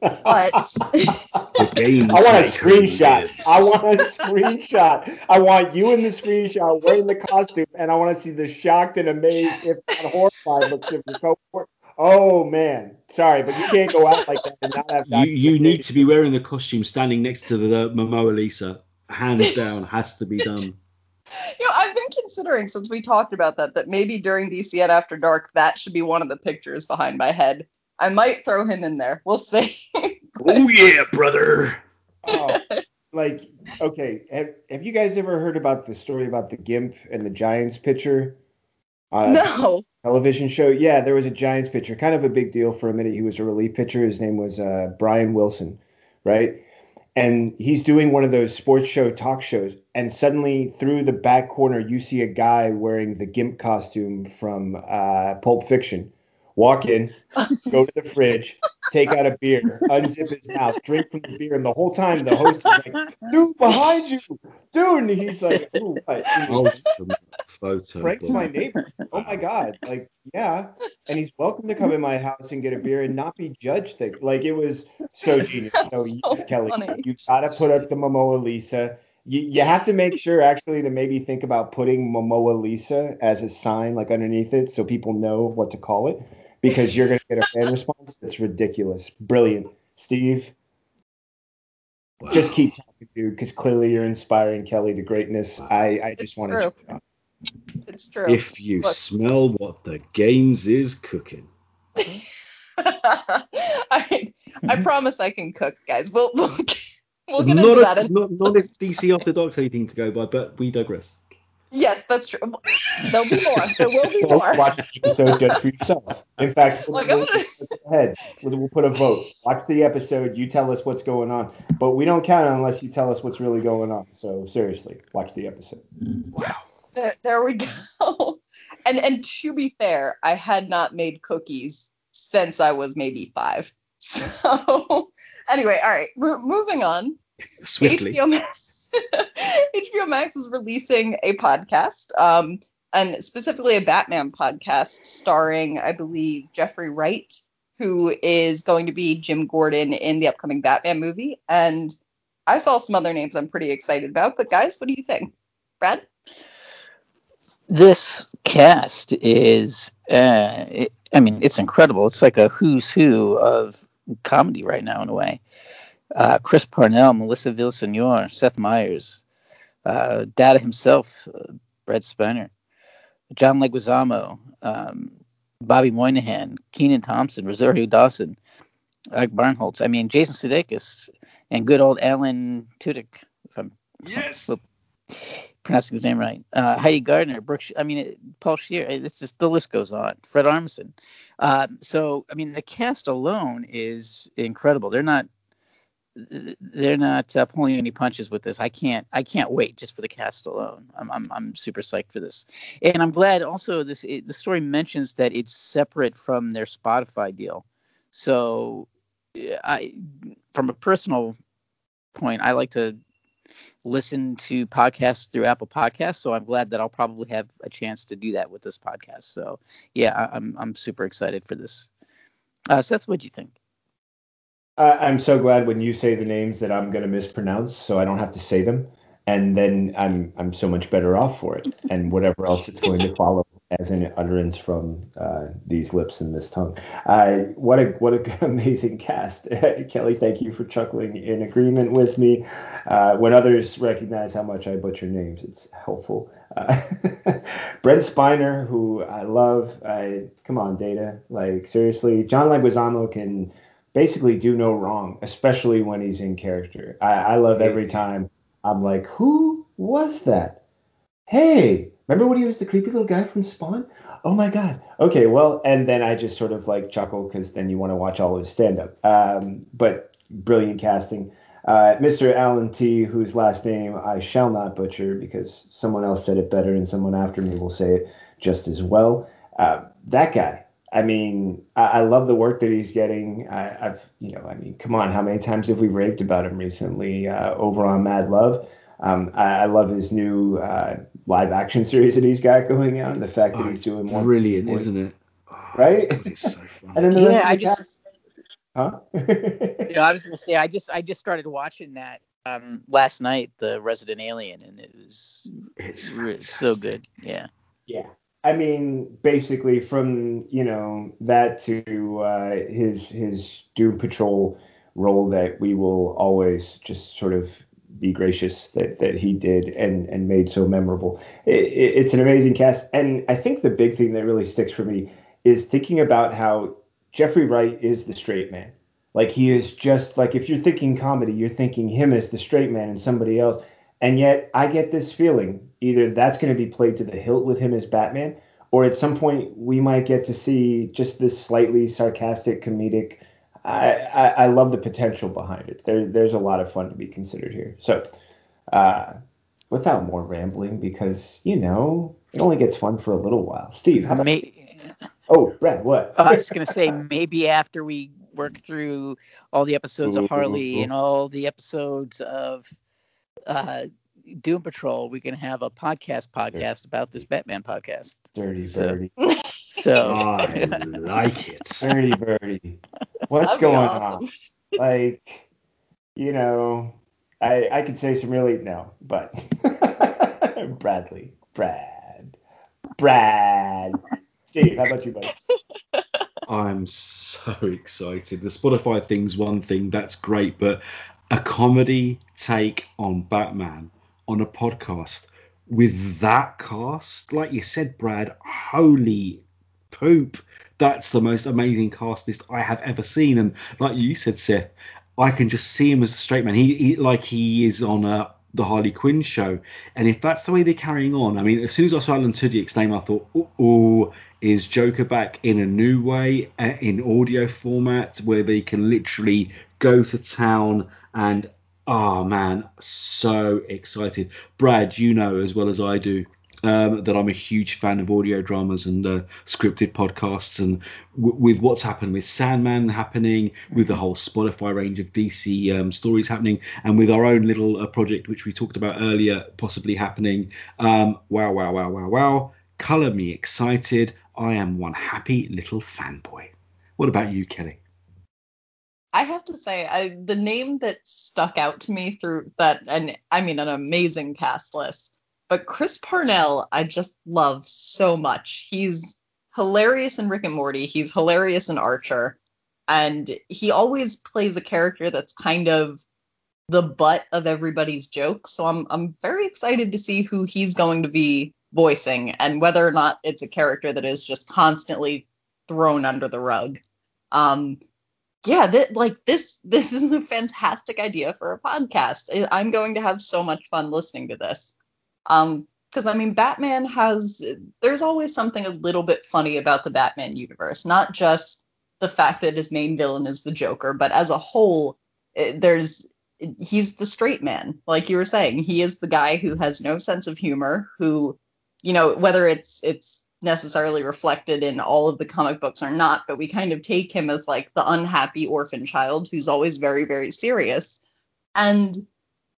But I want a screenshot. I want a screenshot. I want you in the screenshot wearing the costume, and I want to see the shocked and amazed, if not horrified, look of your cohort. Oh man, sorry, but you can't go out like that and not have. You you need to be wearing the costume, standing next to the Momoa Lisa. Hands down, has to be done. You know, I've been considering since we talked about that that maybe during DCN After Dark that should be one of the pictures behind my head. I might throw him in there. We'll see. oh yeah, brother. Oh, like okay, have have you guys ever heard about the story about the Gimp and the Giants pitcher? Uh, no. Television show. Yeah, there was a Giants pitcher, kind of a big deal for a minute. He was a relief pitcher. His name was uh, Brian Wilson, right? And he's doing one of those sports show talk shows, and suddenly through the back corner, you see a guy wearing the Gimp costume from uh, Pulp Fiction walk in, go to the fridge, take out a beer, unzip his mouth, drink from the beer, and the whole time the host is like, "Dude, behind you, dude!" And he's like, "Ooh, what?" Oh, photo. Frank's my neighbor. Oh my god, like yeah, and he's welcome to come in my house and get a beer and not be judged. Thing. Like it was so genius. so, so yes, Kelly, funny. you gotta put up the Momoa Lisa. You, you have to make sure actually to maybe think about putting Momoa Lisa as a sign like underneath it so people know what to call it because you're going to get a fan response that's ridiculous. Brilliant. Steve, wow. just keep talking, dude, because clearly you're inspiring Kelly to greatness. I, I just want to. It's true. If you Look. smell what the Gaines is cooking. I, I mm-hmm. promise I can cook, guys. We'll, we'll, we'll get not into if, that. Not, not if DC After Dark's anything to go by, but we digress. Yes, that's true. There'll be more. There will be more. Watch the episode just for yourself. In fact, we'll, we'll, ahead. We'll, we'll put a vote. Watch the episode. You tell us what's going on. But we don't count unless you tell us what's really going on. So seriously, watch the episode. Wow. There, there we go. And and to be fair, I had not made cookies since I was maybe five. So anyway, all right, we're moving on. Swiftly. HBO Max. HBO Max is releasing a podcast, um, and specifically a Batman podcast starring, I believe, Jeffrey Wright, who is going to be Jim Gordon in the upcoming Batman movie. And I saw some other names I'm pretty excited about, but guys, what do you think? Brad? This cast is, uh, it, I mean, it's incredible. It's like a who's who of comedy right now in a way uh, Chris Parnell, Melissa Villaseñor, Seth Meyers, uh, Data himself, uh, Brent Spiner, John Leguizamo, um, Bobby Moynihan, Kenan Thompson, Rosario Dawson, Ike Barinholtz. I mean, Jason Sudeikis, and good old Alan Tudyk, if I'm yes. pronouncing his name right. Uh, Heidi Gardner, Brooke, I mean, it, Paul Scheer. It's just the list goes on. Fred Armisen. Uh, so, I mean, the cast alone is incredible. They're not they're not uh, pulling any punches with this. I can't I can't wait just for the cast alone. I'm I'm, I'm super psyched for this, and I'm glad also this it, the story mentions that it's separate from their Spotify deal. So I from a personal point, I like to listen to podcasts through Apple Podcasts. So I'm glad that I'll probably have a chance to do that with this podcast. So yeah, I, I'm I'm super excited for this. Uh, Seth, what do you think? I'm so glad when you say the names that I'm going to mispronounce, so I don't have to say them, and then I'm I'm so much better off for it, and whatever else it's going to follow as an utterance from uh, these lips and this tongue. Uh, what a what a amazing cast, Kelly. Thank you for chuckling in agreement with me. Uh, when others recognize how much I butcher names, it's helpful. Uh, Brent Spiner, who I love. I come on, Data. Like seriously, John Leguizamo can basically do no wrong, especially when he's in character. I, I love every time I'm like, who was that? Hey, remember when he was the creepy little guy from Spawn? Oh my God. Okay, well, and then I just sort of like chuckle because then you want to watch all of his stand up. Um, but brilliant casting. Uh, Mr. Alan T, whose last name I shall not butcher because someone else said it better and someone after me will say it just as well. Uh, that guy, I mean, I, I, love the work that he's getting. I, have you know, I mean, come on, how many times have we raved about him recently uh, over on Mad Love? Um, I, I, love his new uh, live action series that he's got going on. The fact that oh, he's doing more brilliant, isn't it? Oh, right? It's so fun. and then the yeah, rest of I just, cast, huh? you know, I was gonna say I just I just started watching that um, last night, the Resident Alien, and it was it's so good. Yeah. Yeah. I mean, basically from you know that to uh, his his Doom Patrol role that we will always just sort of be gracious that that he did and and made so memorable. It, it, it's an amazing cast, and I think the big thing that really sticks for me is thinking about how Jeffrey Wright is the straight man. Like he is just like if you're thinking comedy, you're thinking him as the straight man and somebody else. And yet I get this feeling either that's going to be played to the hilt with him as Batman, or at some point we might get to see just this slightly sarcastic, comedic. I, I, I love the potential behind it. There, there's a lot of fun to be considered here. So, uh, without more rambling, because you know it only gets fun for a little while. Steve, how about? May- oh, Brad, what? I was gonna say maybe after we work through all the episodes of Harley and all the episodes of uh, Doom Patrol, we can have a podcast podcast about this Batman podcast. Dirty birdie. So, I like it. Dirty birdie. What's That'd going awesome. on? Like, you know, I I could say some really no, but Bradley, Brad, Brad. Steve, how about you, buddy? I'm so excited. The Spotify thing's one thing, that's great, but a comedy take on Batman on a podcast with that cast, like you said, Brad, holy poop. That's the most amazing cast list I have ever seen. And like you said, Seth, I can just see him as a straight man. He, he like he is on a the Harley Quinn show. And if that's the way they're carrying on, I mean, as soon as I saw Alan Tudyk's name, I thought, oh, is Joker back in a new way, uh, in audio format, where they can literally go to town and, oh man, so excited. Brad, you know as well as I do um, that I'm a huge fan of audio dramas and uh, scripted podcasts, and w- with what's happened with Sandman happening, with the whole Spotify range of DC um, stories happening, and with our own little uh, project which we talked about earlier possibly happening. Um, wow, wow, wow, wow, wow! Color me excited. I am one happy little fanboy. What about you, Kelly? I have to say, I, the name that stuck out to me through that, and I mean, an amazing cast list but Chris Parnell, I just love so much. He's hilarious in Rick and Morty. He's hilarious in Archer. And he always plays a character that's kind of the butt of everybody's jokes. So I'm I'm very excited to see who he's going to be voicing and whether or not it's a character that is just constantly thrown under the rug. Um yeah, that like this this is a fantastic idea for a podcast. I'm going to have so much fun listening to this. Um, because I mean, Batman has there's always something a little bit funny about the Batman universe, not just the fact that his main villain is the Joker, but as a whole, it, there's he's the straight man, like you were saying. He is the guy who has no sense of humor, who, you know, whether it's it's necessarily reflected in all of the comic books or not, but we kind of take him as like the unhappy orphan child who's always very, very serious. And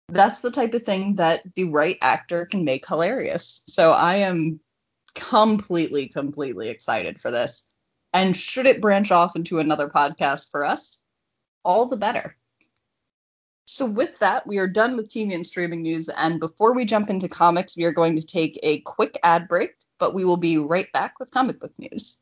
that's the type of thing that the right actor can make hilarious. So I am completely, completely excited for this. And should it branch off into another podcast for us, all the better. So, with that, we are done with TV and streaming news. And before we jump into comics, we are going to take a quick ad break, but we will be right back with comic book news.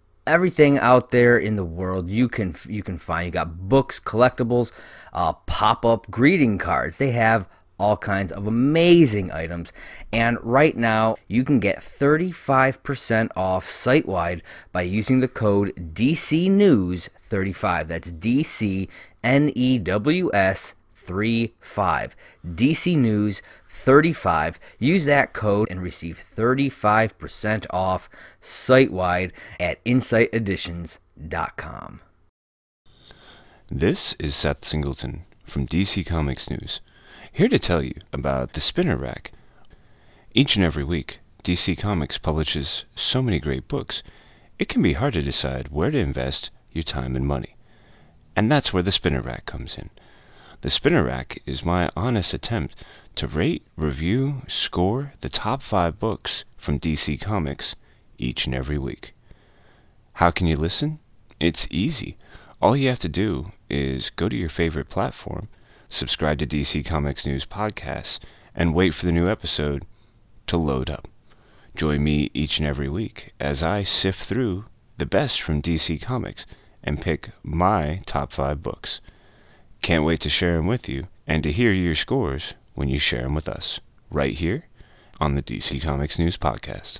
everything out there in the world you can you can find. You got books, collectibles, uh, pop-up greeting cards. They have all kinds of amazing items. And right now, you can get 35% off site wide by using the code DCNews35. That's D C N E W S 35. DC News 35. Use that code and receive 35% off site wide at insighteditions.com. This is Seth Singleton from DC Comics News, here to tell you about the Spinner Rack. Each and every week, DC Comics publishes so many great books, it can be hard to decide where to invest your time and money. And that's where the Spinner Rack comes in. The Spinner Rack is my honest attempt to rate, review, score the top five books from DC Comics each and every week. How can you listen? It's easy. All you have to do is go to your favorite platform, subscribe to DC Comics News Podcasts, and wait for the new episode to load up. Join me each and every week as I sift through the best from DC Comics and pick my top five books. Can't wait to share them with you and to hear your scores when you share them with us, right here on the DC Comics News Podcast.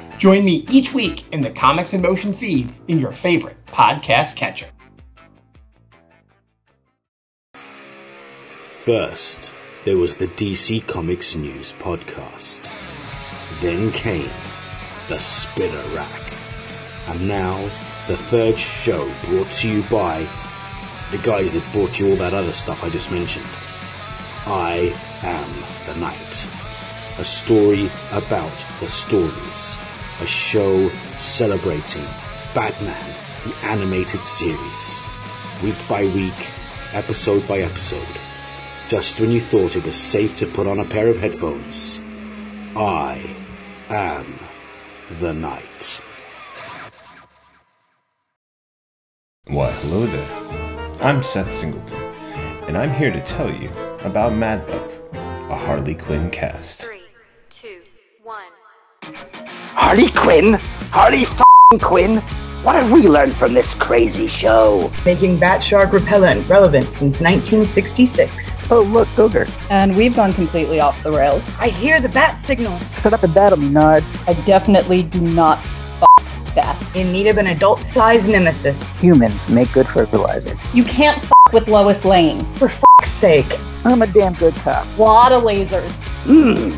Join me each week in the Comics in Motion feed in your favorite podcast catcher. First, there was the DC Comics News podcast. Then came the Spinner Rack. And now, the third show brought to you by the guys that brought you all that other stuff I just mentioned. I Am the Night. A story about the stories. A show celebrating Batman, the animated series. Week by week, episode by episode. Just when you thought it was safe to put on a pair of headphones, I am the night. Why, hello there. I'm Seth Singleton, and I'm here to tell you about Mad Pup, a Harley Quinn cast. Three, two, one. Harley Quinn? Harley f***ing Quinn? What have we learned from this crazy show? making bat shark repellent relevant since 1966. Oh, look, Ogre. And we've gone completely off the rails. I hear the bat signal. Shut up and battle me, Nards. I definitely do not f that. In need of an adult-sized nemesis. Humans make good fertilizer. You can't f with Lois Lane. For f***'s sake. I'm a damn good cop. A Lot of lasers. Hmm.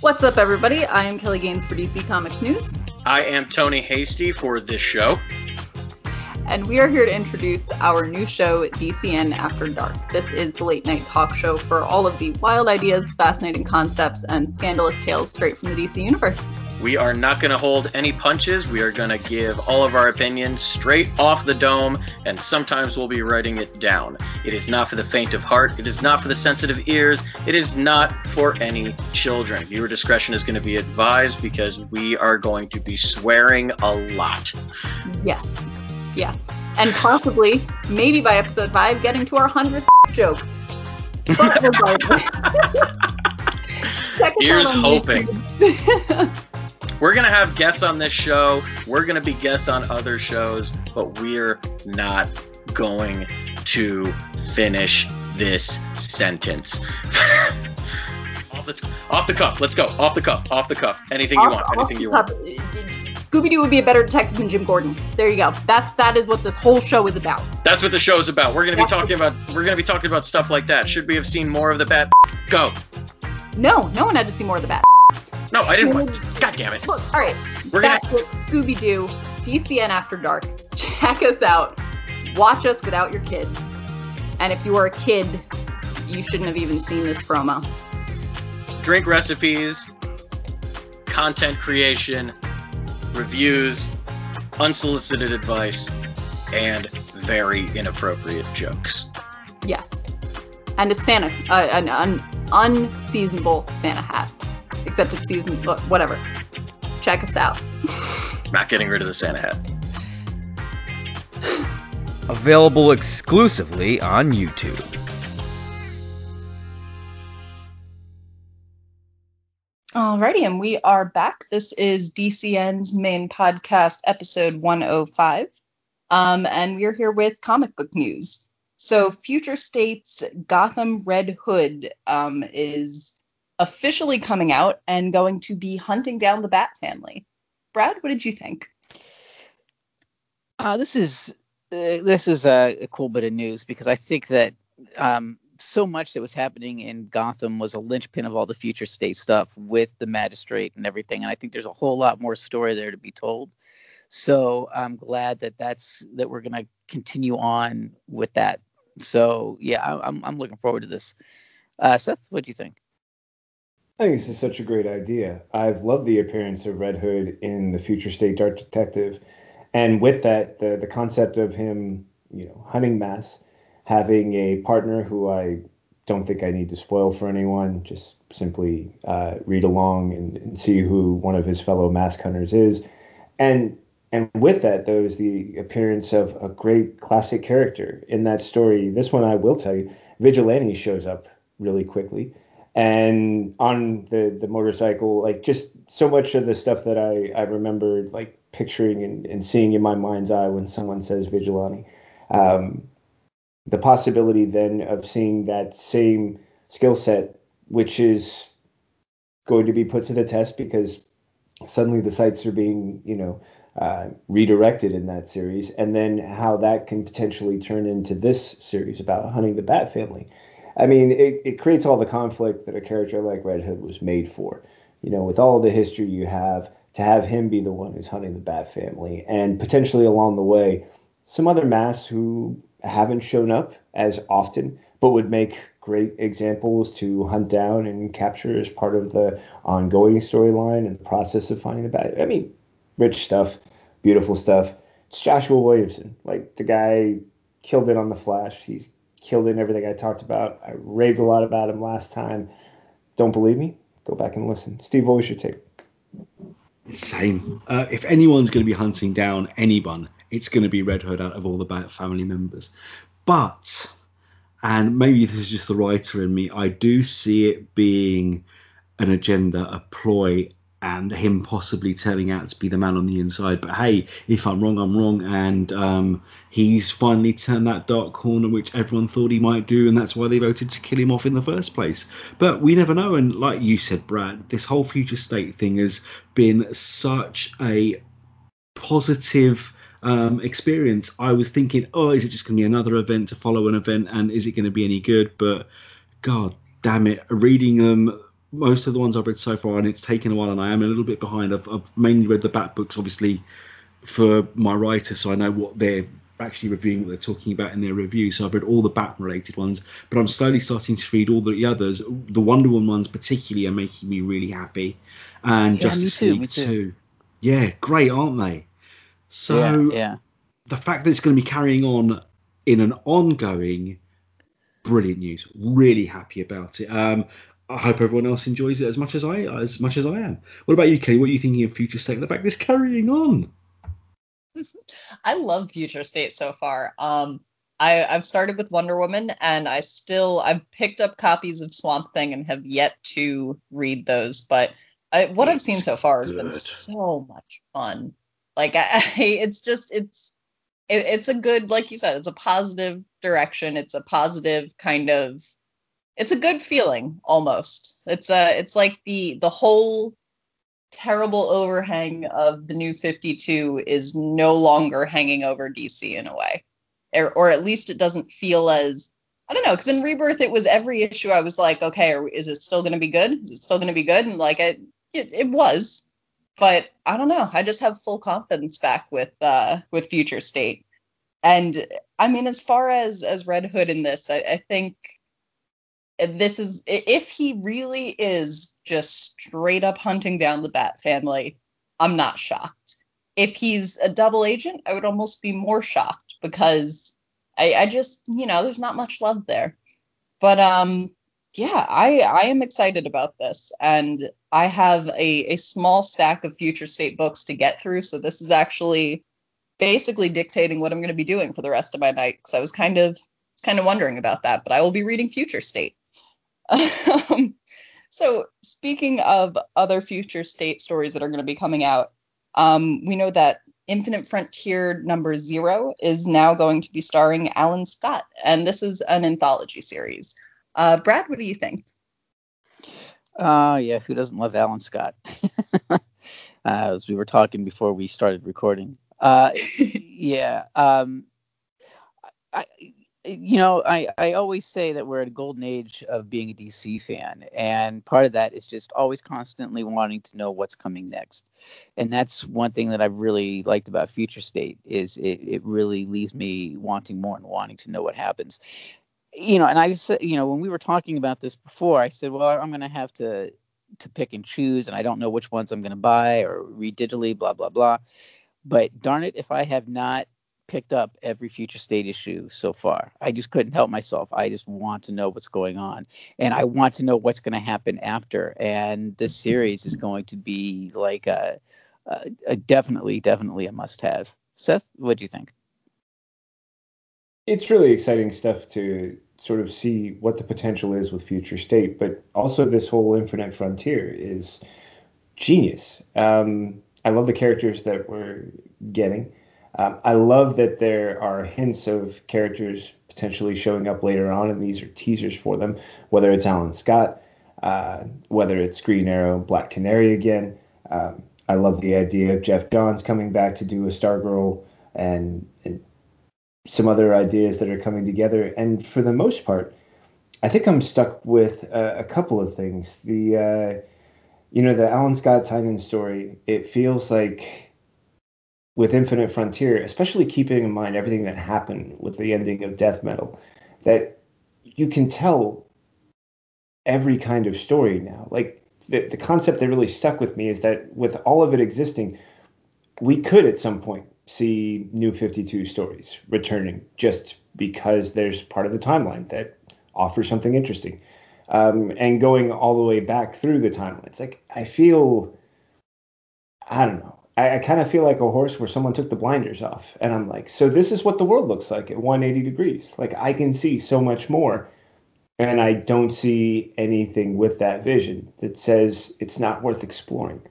What's up, everybody? I am Kelly Gaines for DC Comics News, I am Tony Hasty for this show. and we are here to introduce our new show, DCN After Dark. This is the late night talk show for all of the wild ideas, fascinating concepts, and scandalous tales straight from the DC universe. We are not going to hold any punches. We are going to give all of our opinions straight off the dome, and sometimes we'll be writing it down. It is not for the faint of heart. It is not for the sensitive ears. It is not for any children. Viewer discretion is going to be advised because we are going to be swearing a lot. Yes. Yeah. And possibly, maybe by episode five, getting to our hundredth joke. But Here's hoping. We're going to have guests on this show. We're going to be guests on other shows, but we're not going to finish this sentence. off, the, off the cuff. Let's go. Off the cuff. Off the cuff. Anything you want. Anything you want. Scooby Doo would be a better detective than Jim Gordon. There you go. That's that is what this whole show is about. That's what the show is about. We're going to be talking about we're going to be talking about stuff like that. Should we have seen more of the bat? Go. No, no one had to see more of the bat. No, I didn't want. God damn it. Look, all right. We're gonna-. Scooby Doo, DCN After Dark. Check us out. Watch us without your kids. And if you are a kid, you shouldn't have even seen this promo. Drink recipes, content creation, reviews, unsolicited advice, and very inappropriate jokes. Yes. And a Santa, uh, an un- unseasonable Santa hat. Except it's season, whatever. Check us out. Not getting rid of the Santa hat. Available exclusively on YouTube. Alrighty, and we are back. This is DCN's main podcast, episode 105. Um, and we're here with comic book news. So, Future State's Gotham Red Hood um, is officially coming out and going to be hunting down the Bat family. Brad, what did you think? Uh, this is uh, this is a, a cool bit of news because I think that um, so much that was happening in Gotham was a linchpin of all the future state stuff with the magistrate and everything, and I think there's a whole lot more story there to be told. So I'm glad that that's that we're gonna continue on with that. So yeah, I, I'm I'm looking forward to this. Uh, Seth, what do you think? I think this is such a great idea. I've loved the appearance of Red Hood in the Future State Dark Detective, and with that, the the concept of him, you know, hunting mass, having a partner who I don't think I need to spoil for anyone. Just simply uh, read along and, and see who one of his fellow mask hunters is, and and with that, there was the appearance of a great classic character in that story. This one, I will tell you, Vigilante shows up really quickly and on the the motorcycle like just so much of the stuff that i i remember like picturing and, and seeing in my mind's eye when someone says vigilante um, the possibility then of seeing that same skill set which is going to be put to the test because suddenly the sites are being you know uh, redirected in that series. And then how that can potentially turn into this series about hunting the bat family I mean, it, it creates all the conflict that a character like Red Hood was made for. You know, with all the history you have, to have him be the one who's hunting the Bat family, and potentially along the way, some other masks who haven't shown up as often, but would make great examples to hunt down and capture as part of the ongoing storyline and the process of finding the Bat. I mean, rich stuff, beautiful stuff. It's Joshua Williamson. Like, the guy killed it on The Flash. He's killed in everything I talked about. I raved a lot about him last time. Don't believe me? Go back and listen. Steve, what was your take? Same. Uh, if anyone's going to be hunting down anyone, it's going to be Red Hood out of all the Bat family members. But, and maybe this is just the writer in me, I do see it being an agenda, a ploy, and him possibly turning out to be the man on the inside. But hey, if I'm wrong, I'm wrong. And um, he's finally turned that dark corner, which everyone thought he might do, and that's why they voted to kill him off in the first place. But we never know. And like you said, Brad, this whole future state thing has been such a positive. Um, experience. I was thinking, oh, is it just going to be another event to follow an event, and is it going to be any good? But God damn it, reading them most of the ones I've read so far, and it's taken a while, and I am a little bit behind. I've, I've mainly read the Bat books, obviously, for my writer, so I know what they're actually reviewing what they're talking about in their review. So I've read all the Bat related ones, but I'm slowly starting to read all the others. The Wonder Woman ones particularly are making me really happy, and Yeah, Justice too, League too. too. Yeah, great, aren't they? So yeah, yeah. the fact that it's going to be carrying on in an ongoing, brilliant news. Really happy about it. Um, I hope everyone else enjoys it as much as I as much as I am. What about you, Kenny? What are you thinking of Future State? The fact that it's carrying on. I love Future State so far. Um, I, I've started with Wonder Woman, and I still I've picked up copies of Swamp Thing and have yet to read those. But I, what I've seen so far has been so much fun. Like I, I it's just it's it, it's a good like you said it's a positive direction. It's a positive kind of it's a good feeling almost. It's a it's like the the whole terrible overhang of the new 52 is no longer hanging over DC in a way. Or, or at least it doesn't feel as I don't know, because in Rebirth it was every issue I was like, okay, is it still going to be good? Is it still going to be good? And like it, it, it was, but I don't know. I just have full confidence back with uh with Future State. And I mean, as far as as Red Hood in this, I, I think this is if he really is just straight up hunting down the Bat family, I'm not shocked. If he's a double agent, I would almost be more shocked because I, I just, you know, there's not much love there. But um, yeah, I I am excited about this, and I have a a small stack of future state books to get through, so this is actually basically dictating what I'm going to be doing for the rest of my night because I was kind of kind of wondering about that, but I will be reading Future State. Um, so speaking of other future state stories that are going to be coming out, um, we know that Infinite Frontier number zero is now going to be starring Alan Scott, and this is an anthology series. Uh, Brad, what do you think? Uh, yeah, who doesn't love Alan Scott? uh, as we were talking before we started recording. Uh, yeah. Um, I, you know, I, I always say that we're at a golden age of being a DC fan, and part of that is just always constantly wanting to know what's coming next. And that's one thing that I've really liked about Future State is it, it really leaves me wanting more and wanting to know what happens. You know, and I said, you know, when we were talking about this before, I said, well, I'm going to have to to pick and choose, and I don't know which ones I'm going to buy or read digitally, blah blah blah. But darn it, if I have not picked up every future state issue so far. I just couldn't help myself. I just want to know what's going on and I want to know what's going to happen after. And this series is going to be like a, a, a definitely, definitely a must have. Seth, what do you think? It's really exciting stuff to sort of see what the potential is with future state, but also this whole infinite frontier is genius. Um, I love the characters that we're getting. Um, I love that there are hints of characters potentially showing up later on, and these are teasers for them, whether it's Alan Scott, uh, whether it's Green Arrow, Black Canary again. Um, I love the idea of Geoff Johns coming back to do a Stargirl and, and some other ideas that are coming together. And for the most part, I think I'm stuck with a, couple of things. The, uh, you know, the Alan Scott Tynan story, it feels like with Infinite Frontier, especially keeping in mind everything that happened with the ending of Death Metal, that you can tell every kind of story now. Like the, the concept that really stuck with me is that with all of it existing, we could at some point see new 52 stories returning just because there's part of the timeline that offers something interesting. Um, and going all the way back through the timeline. It's like I feel I don't know. I, I kind of feel like a horse where someone took the blinders off, and I'm like, so this is what the world looks like at 180 degrees. Like I can see so much more, and I don't see anything with that vision that says it's not worth exploring.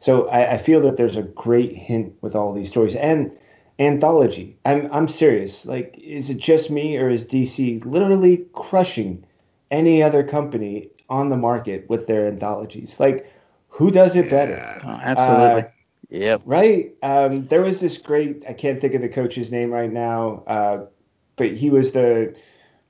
So I, I feel that there's a great hint with all these stories and anthology. I'm I'm serious. Like, is it just me or is DC literally crushing any other company on the market with their anthologies? Like, who does it better? Oh, absolutely. Uh, Yep. Right. Um, there was this great. I can't think of the coach's name right now, uh, but he was the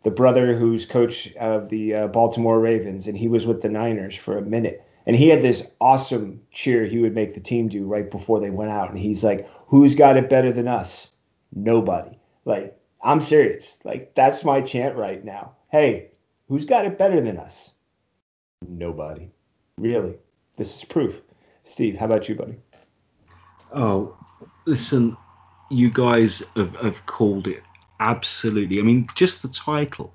the brother who's coach of the uh, Baltimore Ravens, and he was with the Niners for a minute. And he had this awesome cheer he would make the team do right before they went out. And he's like, "Who's got it better than us? Nobody." Like, I'm serious. Like, that's my chant right now. Hey, who's got it better than us? Nobody. Really. This is proof. Steve, how about you, buddy? Oh, listen, you guys have, have called it absolutely. I mean, just the title,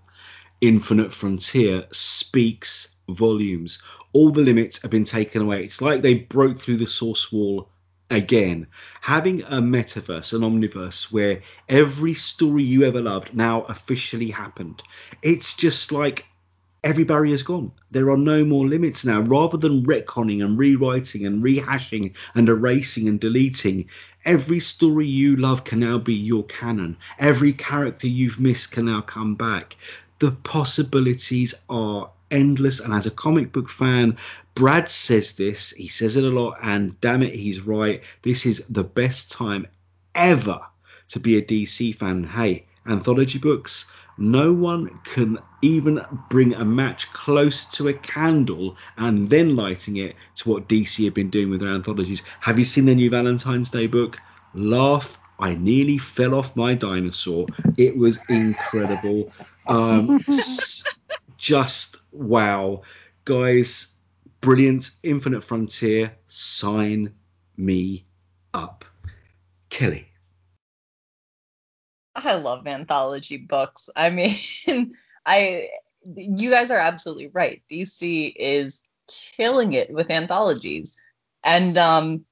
Infinite Frontier, speaks volumes. All the limits have been taken away. It's like they broke through the source wall again. Having a metaverse, an omniverse, where every story you ever loved now officially happened. It's just like every barrier is gone. There are no more limits now. Rather than retconning and rewriting and rehashing and erasing and deleting, every story you love can now be your canon. Every character you've missed can now come back. The possibilities are endless. And as a comic book fan, Brad says this, he says it a lot, and damn it, he's right. This is the best time ever to be a DC fan. Hey, anthology books no one can even bring a match close to a candle and then lighting it to what DC have been doing with their anthologies. Have you seen their new Valentine's Day book? Laugh. I nearly fell off my dinosaur. It was incredible. Um, just wow. Guys, brilliant. Infinite Frontier. Sign me up. Kelly. I love anthology books. I mean, I you guys are absolutely right. DC is killing it with anthologies. And um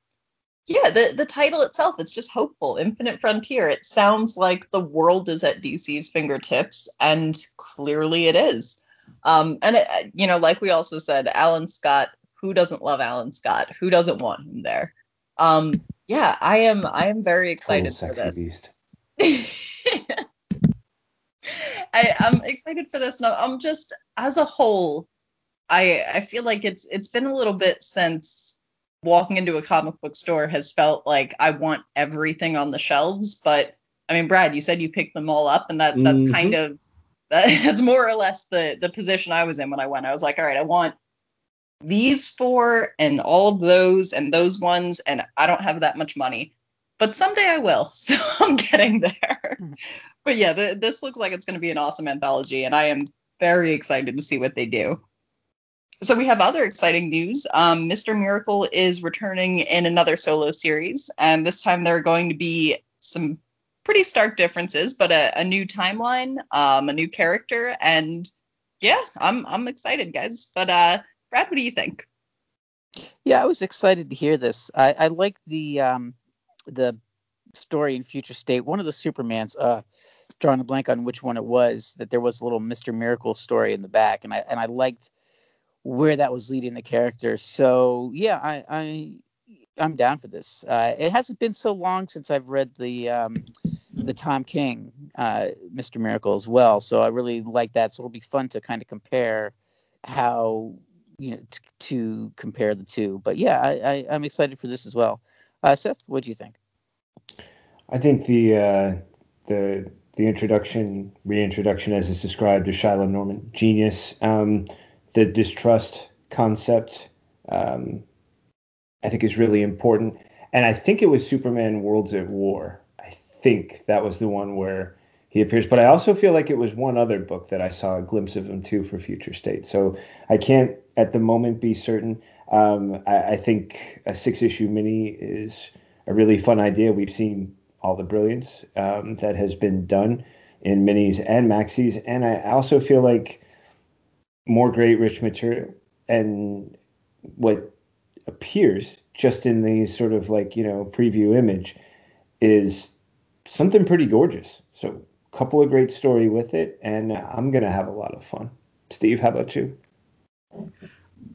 yeah, the the title itself it's just hopeful. Infinite Frontier. It sounds like the world is at DC's fingertips and clearly it is. Um and it, you know, like we also said, Alan Scott, who doesn't love Alan Scott? Who doesn't want him there? Um yeah, I am I am very excited for this. Beast. I, I'm excited for this. No, I'm just as a whole, I I feel like it's it's been a little bit since walking into a comic book store has felt like I want everything on the shelves. But I mean, Brad, you said you picked them all up, and that that's Mhm. kind of that's more or less the the position I was in when I went. I was like, all right, I want these four and all of those and those ones, and I don't have that much money. But someday I will, so I'm getting there. But yeah, the, this looks like it's going to be an awesome anthology, and I am very excited to see what they do. So we have other exciting news. Um, Mr. Miracle is returning in another solo series, and this time there are going to be some pretty stark differences, but a, a new timeline, um, a new character, and yeah, I'm I'm excited, guys. But uh, Brad, what do you think? Yeah, I was excited to hear this. I, I like the um, the story in Future State. One of the Supermans, uh, drawing a blank on which one it was, that there was a little Mister Miracle story in the back, and I and I liked where that was leading the character. So yeah, I, I I'm down for this. Uh, it hasn't been so long since I've read the um, the Tom King uh, Mister Miracle as well, so I really like that. So it'll be fun to kind of compare how you know t- to compare the two. But yeah, I, I, I'm excited for this as well. Uh, Seth, what do you think? I think the uh, the the introduction, reintroduction, as it's described, to Shiloh Norman, genius. Um, the distrust concept, um, I think, is really important. And I think it was Superman Worlds at War. I think that was the one where he appears. But I also feel like it was one other book that I saw a glimpse of him too for Future State. So I can't at the moment be certain. Um, I, I think a six issue mini is a really fun idea. We've seen all the brilliance um, that has been done in minis and maxis. And I also feel like more great rich material and what appears just in the sort of like, you know, preview image is something pretty gorgeous. So a couple of great story with it and I'm going to have a lot of fun. Steve, how about you?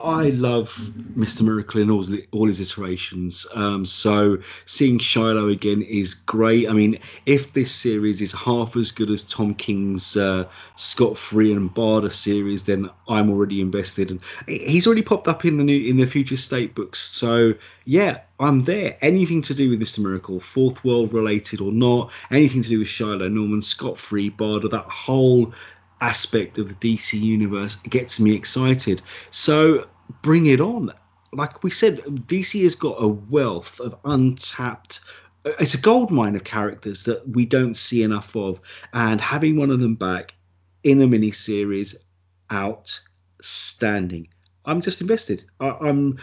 I love Mr. Miracle in all, all his iterations. Um, so seeing Shiloh again is great. I mean, if this series is half as good as Tom King's uh, Scott Free and Barda series, then I'm already invested. And he's already popped up in the new in the Future State books. So yeah, I'm there. Anything to do with Mr. Miracle, Fourth World related or not, anything to do with Shiloh, Norman, Scott Free, Barda, that whole aspect of the DC universe gets me excited. So bring it on. Like we said, DC has got a wealth of untapped it's a gold mine of characters that we don't see enough of, and having one of them back in a mini series, outstanding. I'm just invested. I, I'm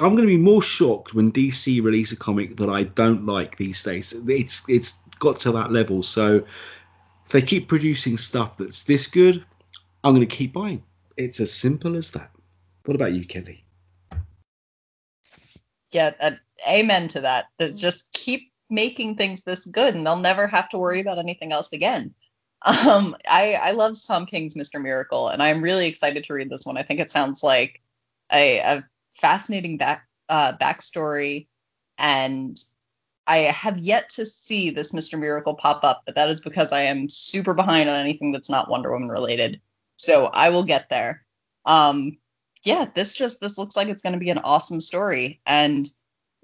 I'm going to be more shocked when DC release a comic that I don't like these days. It's it's got to that level. So if they keep producing stuff that's this good, I'm going to keep buying. It's as simple as that. What about you, Kelly? Yeah, uh, amen to that. Just keep making things this good, and they'll never have to worry about anything else again. Um, I I love Tom King's Mr. Miracle, and I'm really excited to read this one. I think it sounds like a, a fascinating back uh, backstory, and I have yet to see this Mr. Miracle pop up, but that is because I am super behind on anything that's not Wonder Woman related. So I will get there. Um, yeah, this just this looks like it's going to be an awesome story, and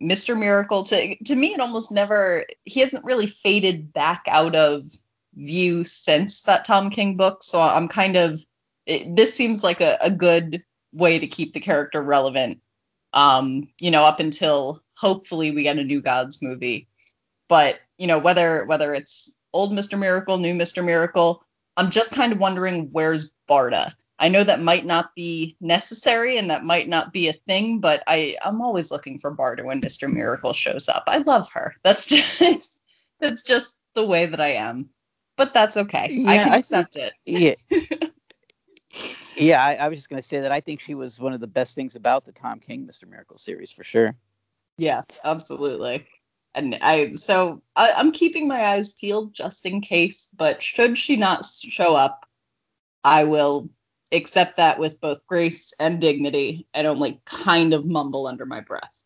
Mr. Miracle to to me it almost never he hasn't really faded back out of view since that Tom King book. So I'm kind of it, this seems like a, a good way to keep the character relevant. Um, you know, up until hopefully we get a New Gods movie. But you know whether whether it's old Mr. Miracle, new Mr. Miracle, I'm just kind of wondering where's Barda. I know that might not be necessary and that might not be a thing, but I I'm always looking for Barda when Mr. Miracle shows up. I love her. That's just that's just the way that I am but that's okay. Yeah, I can accept I think, it. yeah. yeah, I, I, was just gonna say that I think she was one of the best things about the Tom King Mr. Miracle series for sure. Yeah, absolutely. And I so I, I'm keeping my eyes peeled just in case, but should she not show up, I will accept that with both grace and dignity and only kind of mumble under my breath.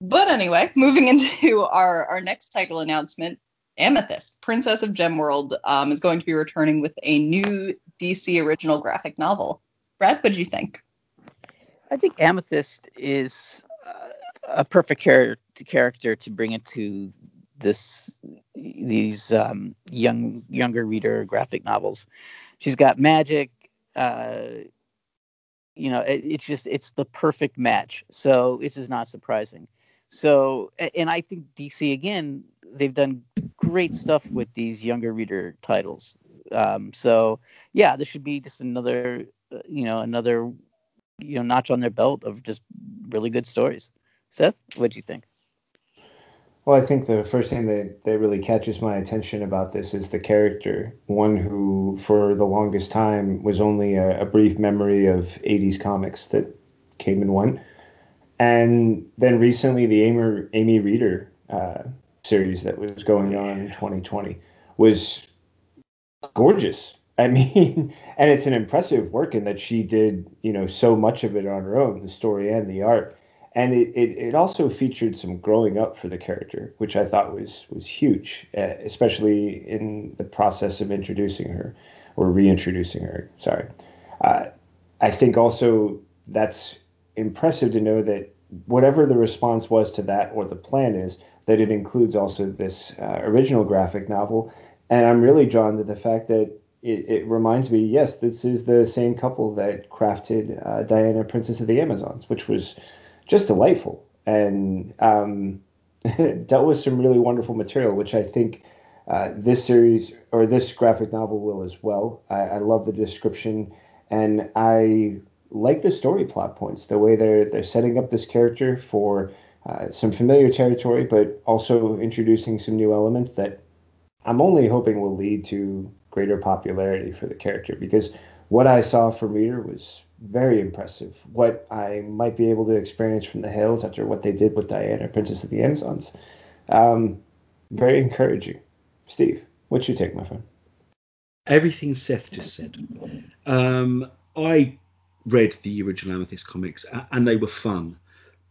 But anyway, moving into our, our next title announcement, Amethyst, Princess of Gemworld, um, is going to be returning with a new DC original graphic novel. Brad, what do you think? I think Amethyst is uh, a perfect char- character to bring into this these um, young younger reader graphic novels. She's got magic. Uh, you know, it, it's just it's the perfect match. So this is not surprising. So, and I think DC again, they've done great stuff with these younger reader titles. Um, so, yeah, this should be just another, uh, you know, another, you know, notch on their belt of just really good stories. Seth, what do you think? Well, I think the first thing that, that really catches my attention about this is the character, one who, for the longest time, was only a, a brief memory of 80s comics that came and went and then recently, the Amy, Amy Reeder uh, series that was going on in 2020 was gorgeous. I mean, and it's an impressive work in that she did, you know, so much of it on her own, the story and the art. And it, it, it also featured some growing up for the character, which I thought was was huge, uh, especially in the process of introducing her or reintroducing her. Sorry. Uh, I think also that's impressive to know that whatever the response was to that or the plan is, that it includes also this uh, original graphic novel. And I'm really drawn to the fact that it, it, reminds me, yes, this is the same couple that crafted uh, Diana, Princess of the Amazons, which was just delightful and um, dealt with some really wonderful material, which I think uh, this series or this graphic novel will as well. I, I love the description and I like the story plot points, the way they're they're setting up this character for uh, some familiar territory, but also introducing some new elements that I'm only hoping will lead to greater popularity for the character. Because what I saw from Reeder was very impressive. What I might be able to experience from the Hales after what they did with Diana, Princess of the Amazons, um, very encouraging. Steve, what's your take, my friend? Everything Seth just said. Um, I read the original Amethyst comics and they were fun.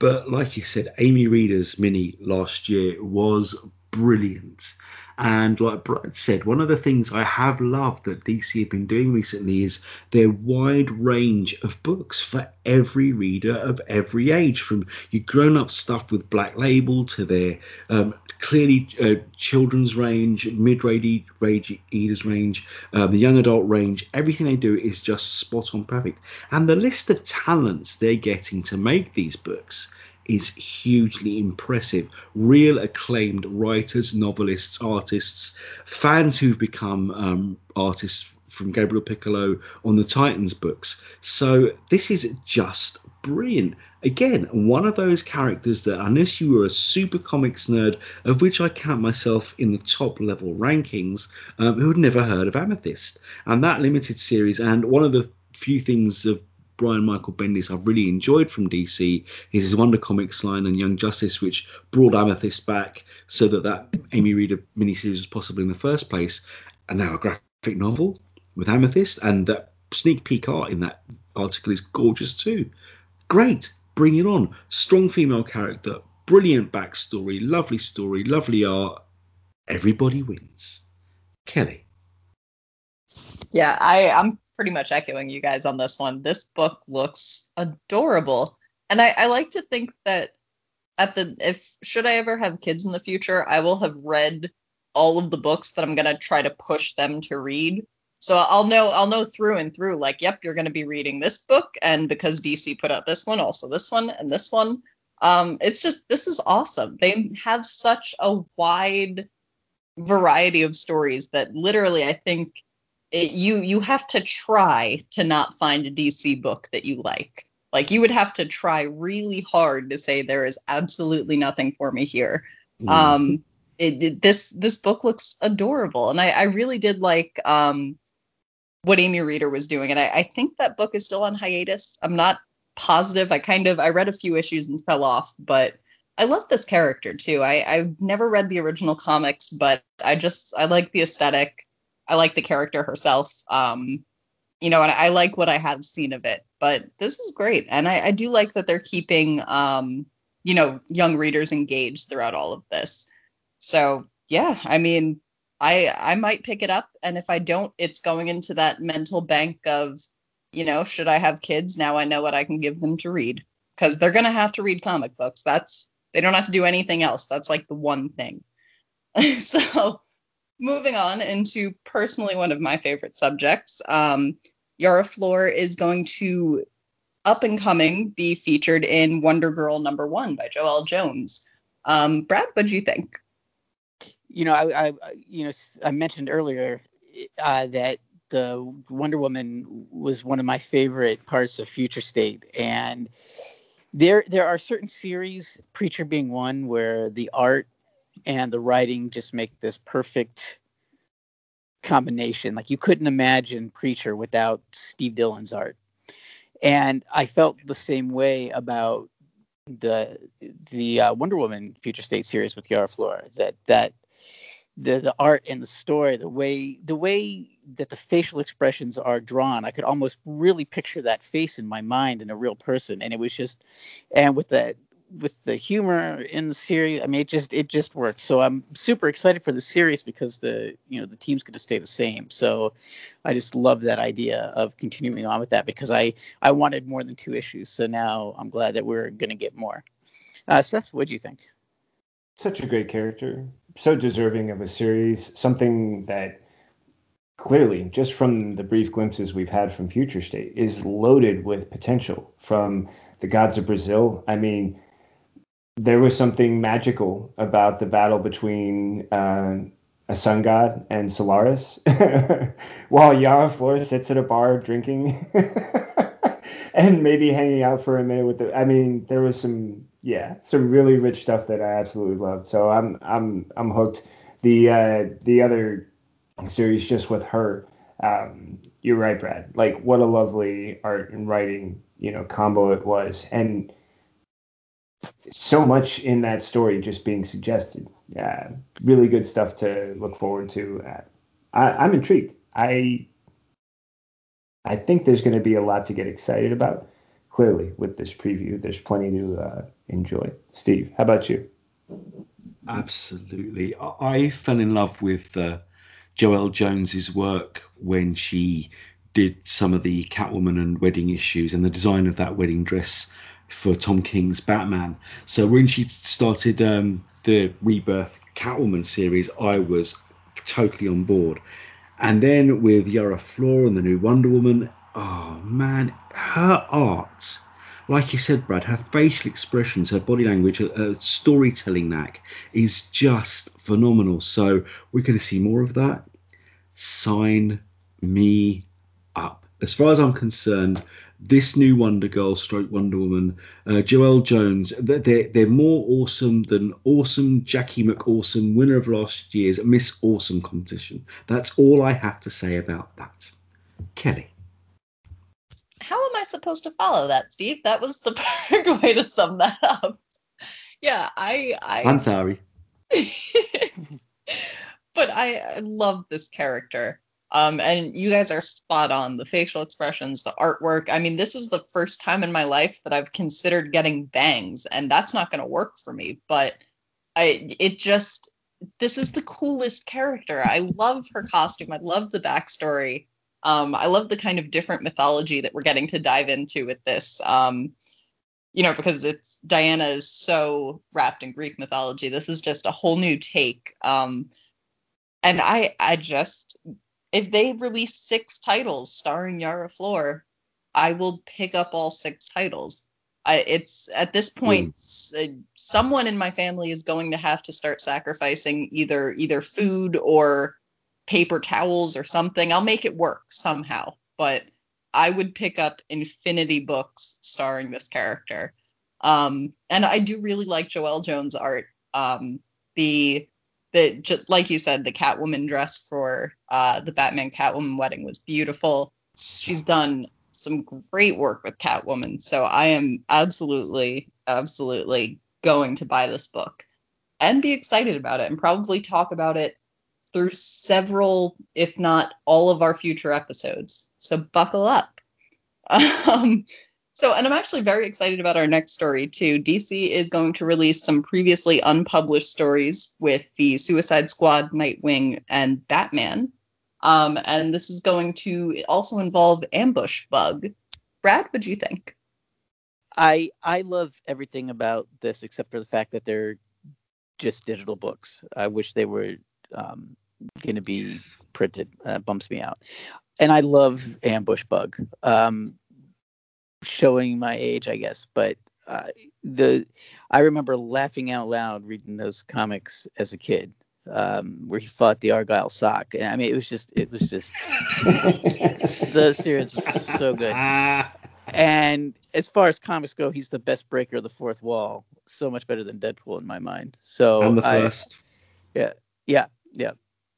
But like you said, Amy Reeder's mini last year was brilliant. And like Brad said, one of the things I have loved that DC have been doing recently is their wide range of books for every reader of every age, from your grown up stuff with Black Label to their um, clearly uh, children's range, mid range readers range, uh, the young adult range. Everything they do is just spot on perfect. And the list of talents they're getting to make these books is hugely impressive. Real acclaimed writers, novelists, artists, fans who've become um, artists from Gabriel Picolo on the Titans books. So this is just brilliant. Again, one of those characters that, unless you were a super comics nerd, of which I count myself in the top level rankings, um, who had never heard of Amethyst. And that limited series, and one of the few things of Brian Michael Bendis I've really enjoyed from DC is his Wonder Comics line and Young Justice, which brought Amethyst back so that that Amy Reeder miniseries was possible in the first place. And now a graphic novel with Amethyst, and that sneak peek art in that article is gorgeous too. Great, bring it on. Strong female character, brilliant backstory, lovely story, lovely art. Everybody wins. Kelly. Yeah, I, I'm pretty much echoing you guys on this one. This book looks adorable. And I, I like to think that at the if should I ever have kids in the future, I will have read all of the books that I'm gonna try to push them to read. So I'll know I'll know through and through like, yep, you're gonna be reading this book, and because DC put out this one, also this one and this one. Um, it's just this is awesome. They have such a wide variety of stories that literally I think it, you you have to try to not find a DC book that you like. Like you would have to try really hard to say there is absolutely nothing for me here. Mm. Um, it, it- this this book looks adorable, and I, I really did like um, what Amy Reeder was doing, and I, I think that book is still on hiatus. I'm not positive. I kind of I read a few issues and fell off, but I love this character too. I I've never read the original comics, but I just I like the aesthetic. I like the character herself. Um, you know, and I like what I have seen of it. But this is great, and I, I do like that they're keeping, um, you know, young readers engaged throughout all of this. So yeah, I mean, I I might pick it up, and if I don't, it's going into that mental bank of, you know, should I have kids? Now I know what I can give them to read because they're gonna have to read comic books. That's they don't have to do anything else. That's like the one thing. so moving on into personally one of my favorite subjects, um, Yara Flor is going to up and coming be featured in Wonder Girl number one by Joelle Jones. Um, Brad, what do you think? you know, I, I you know, I mentioned earlier uh, that the Wonder Woman was one of my favorite parts of Future State, and there there are certain series, Preacher being one, where the art and the writing just make this perfect combination. Like you couldn't imagine Preacher without Steve Dillon's art, and I felt the same way about the the uh, Wonder Woman Future State series with Yara Flor. That that the the art and the story, the way the way that the facial expressions are drawn, I could almost really picture that face in my mind in a real person, and it was just, and with that with the humor in the series, I mean, it just it just worked. So I'm super excited for the series because the you know the team's going to stay the same. So I just love that idea of continuing on with that because I I wanted more than two issues. So now I'm glad that we're going to get more. Uh, Seth, what do you think? Such a great character, so deserving of a series. Something that clearly, just from the brief glimpses we've had from Future State, is loaded with potential. From the Gods of Brazil, I mean there was something magical about the battle between uh, a sun god and Solaris, while Yara Flores sits at a bar drinking and maybe hanging out for a minute with the. I mean, there was some, yeah, some really rich stuff that I absolutely loved. So I'm, I'm, I'm hooked. The, uh, the other series just with her. Um, you're right, Brad. Like, what a lovely art and writing, you know, combo it was, and so much in that story just being suggested. Yeah, really good stuff to look forward to. Uh, I, I'm intrigued. I I think there's going to be a lot to get excited about. Clearly, with this preview, there's plenty to uh, enjoy. Steve, how about you? Absolutely. I, I fell in love with uh, Joelle Jones's work when she did some of the Catwoman and wedding issues and the design of that wedding dress for Tom King's Batman. So when she started um, the Rebirth Catwoman series, I was totally on board. And then with Yara Flor and the new Wonder Woman, oh man, her art like you said, Brad, her facial expressions, her body language, her, her storytelling knack is just phenomenal. So we're going to see more of that. Sign me up. As far as I'm concerned, this new Wonder Girl, stroke Wonder Woman, uh, Joelle Jones, they're, they're more awesome than awesome Jackie McAwesome, winner of last year's Miss Awesome competition. That's all I have to say about that. Kelly. How am I supposed to follow that, Steve? That was the perfect way to sum that up. Yeah, I. I I'm sorry. but I, I love this character. Um, and you guys are spot on. The facial expressions, the artwork. I mean, this is the first time in my life that I've considered getting bangs, and that's not going to work for me. But I, it just, this is the coolest character. I love her costume. I love the backstory. Um, I love the kind of different mythology that we're getting to dive into with this. Um, you know, because it's Diana is so wrapped in Greek mythology. This is just a whole new take. Um, and I, I just if they release six titles starring Yara Flor, I will pick up all six titles. I, it's at this point, mm. someone in my family is going to have to start sacrificing either either food or paper towels or something. I'll make it work somehow, but I would pick up Infinity books starring this character. Um, and I do really like Joelle Jones' art. Um, the the like you said, the Catwoman dress for uh, the Batman Catwoman wedding was beautiful. She's done some great work with Catwoman, so I am absolutely, absolutely going to buy this book and be excited about it, and probably talk about it through several, if not all of our future episodes. So buckle up. Um, so, and I'm actually very excited about our next story too. DC is going to release some previously unpublished stories with the Suicide Squad, Nightwing, and Batman. Um, and this is going to also involve Ambush Bug. Brad, what do you think? I I love everything about this except for the fact that they're just digital books. I wish they were um, going to be printed. Uh, bumps me out. And I love Ambush Bug. Um, showing my age, I guess, but uh, the I remember laughing out loud reading those comics as a kid, um, where he fought the Argyle sock. And I mean, it was just it was just the series was so good. And as far as comics go, he's the best breaker of the fourth wall. So much better than Deadpool in my mind. So I'm the first. I, yeah, yeah, yeah.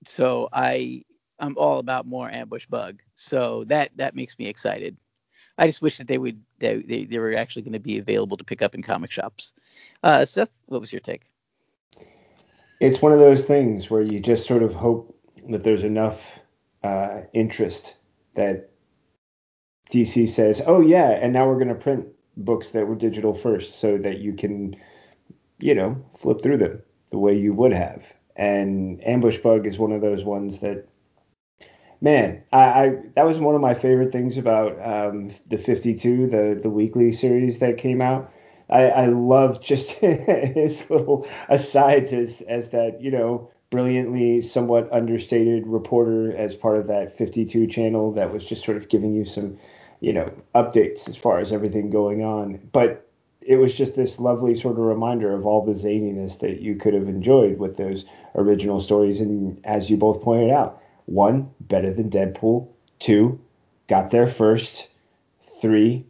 So I I'm all about more ambush bug. So that that makes me excited. I just wish that they would they they, they were actually going to be available to pick up in comic shops. Uh, Seth, what was your take? It's one of those things where you just sort of hope that there's enough uh, interest that DC says, "Oh yeah, and now we're going to print books that were digital first, so that you can, you know, flip through them the way you would have." And Ambush Bug is one of those ones that man, I, I, that was one of my favorite things about um, the 52, the the weekly series that came out. I, I love just his little asides as as that you know brilliantly somewhat understated reporter as part of that 52 channel that was just sort of giving you some you know updates as far as everything going on but it was just this lovely sort of reminder of all the zaniness that you could have enjoyed with those original stories and as you both pointed out one, better than Deadpool. Two, got there first. Three,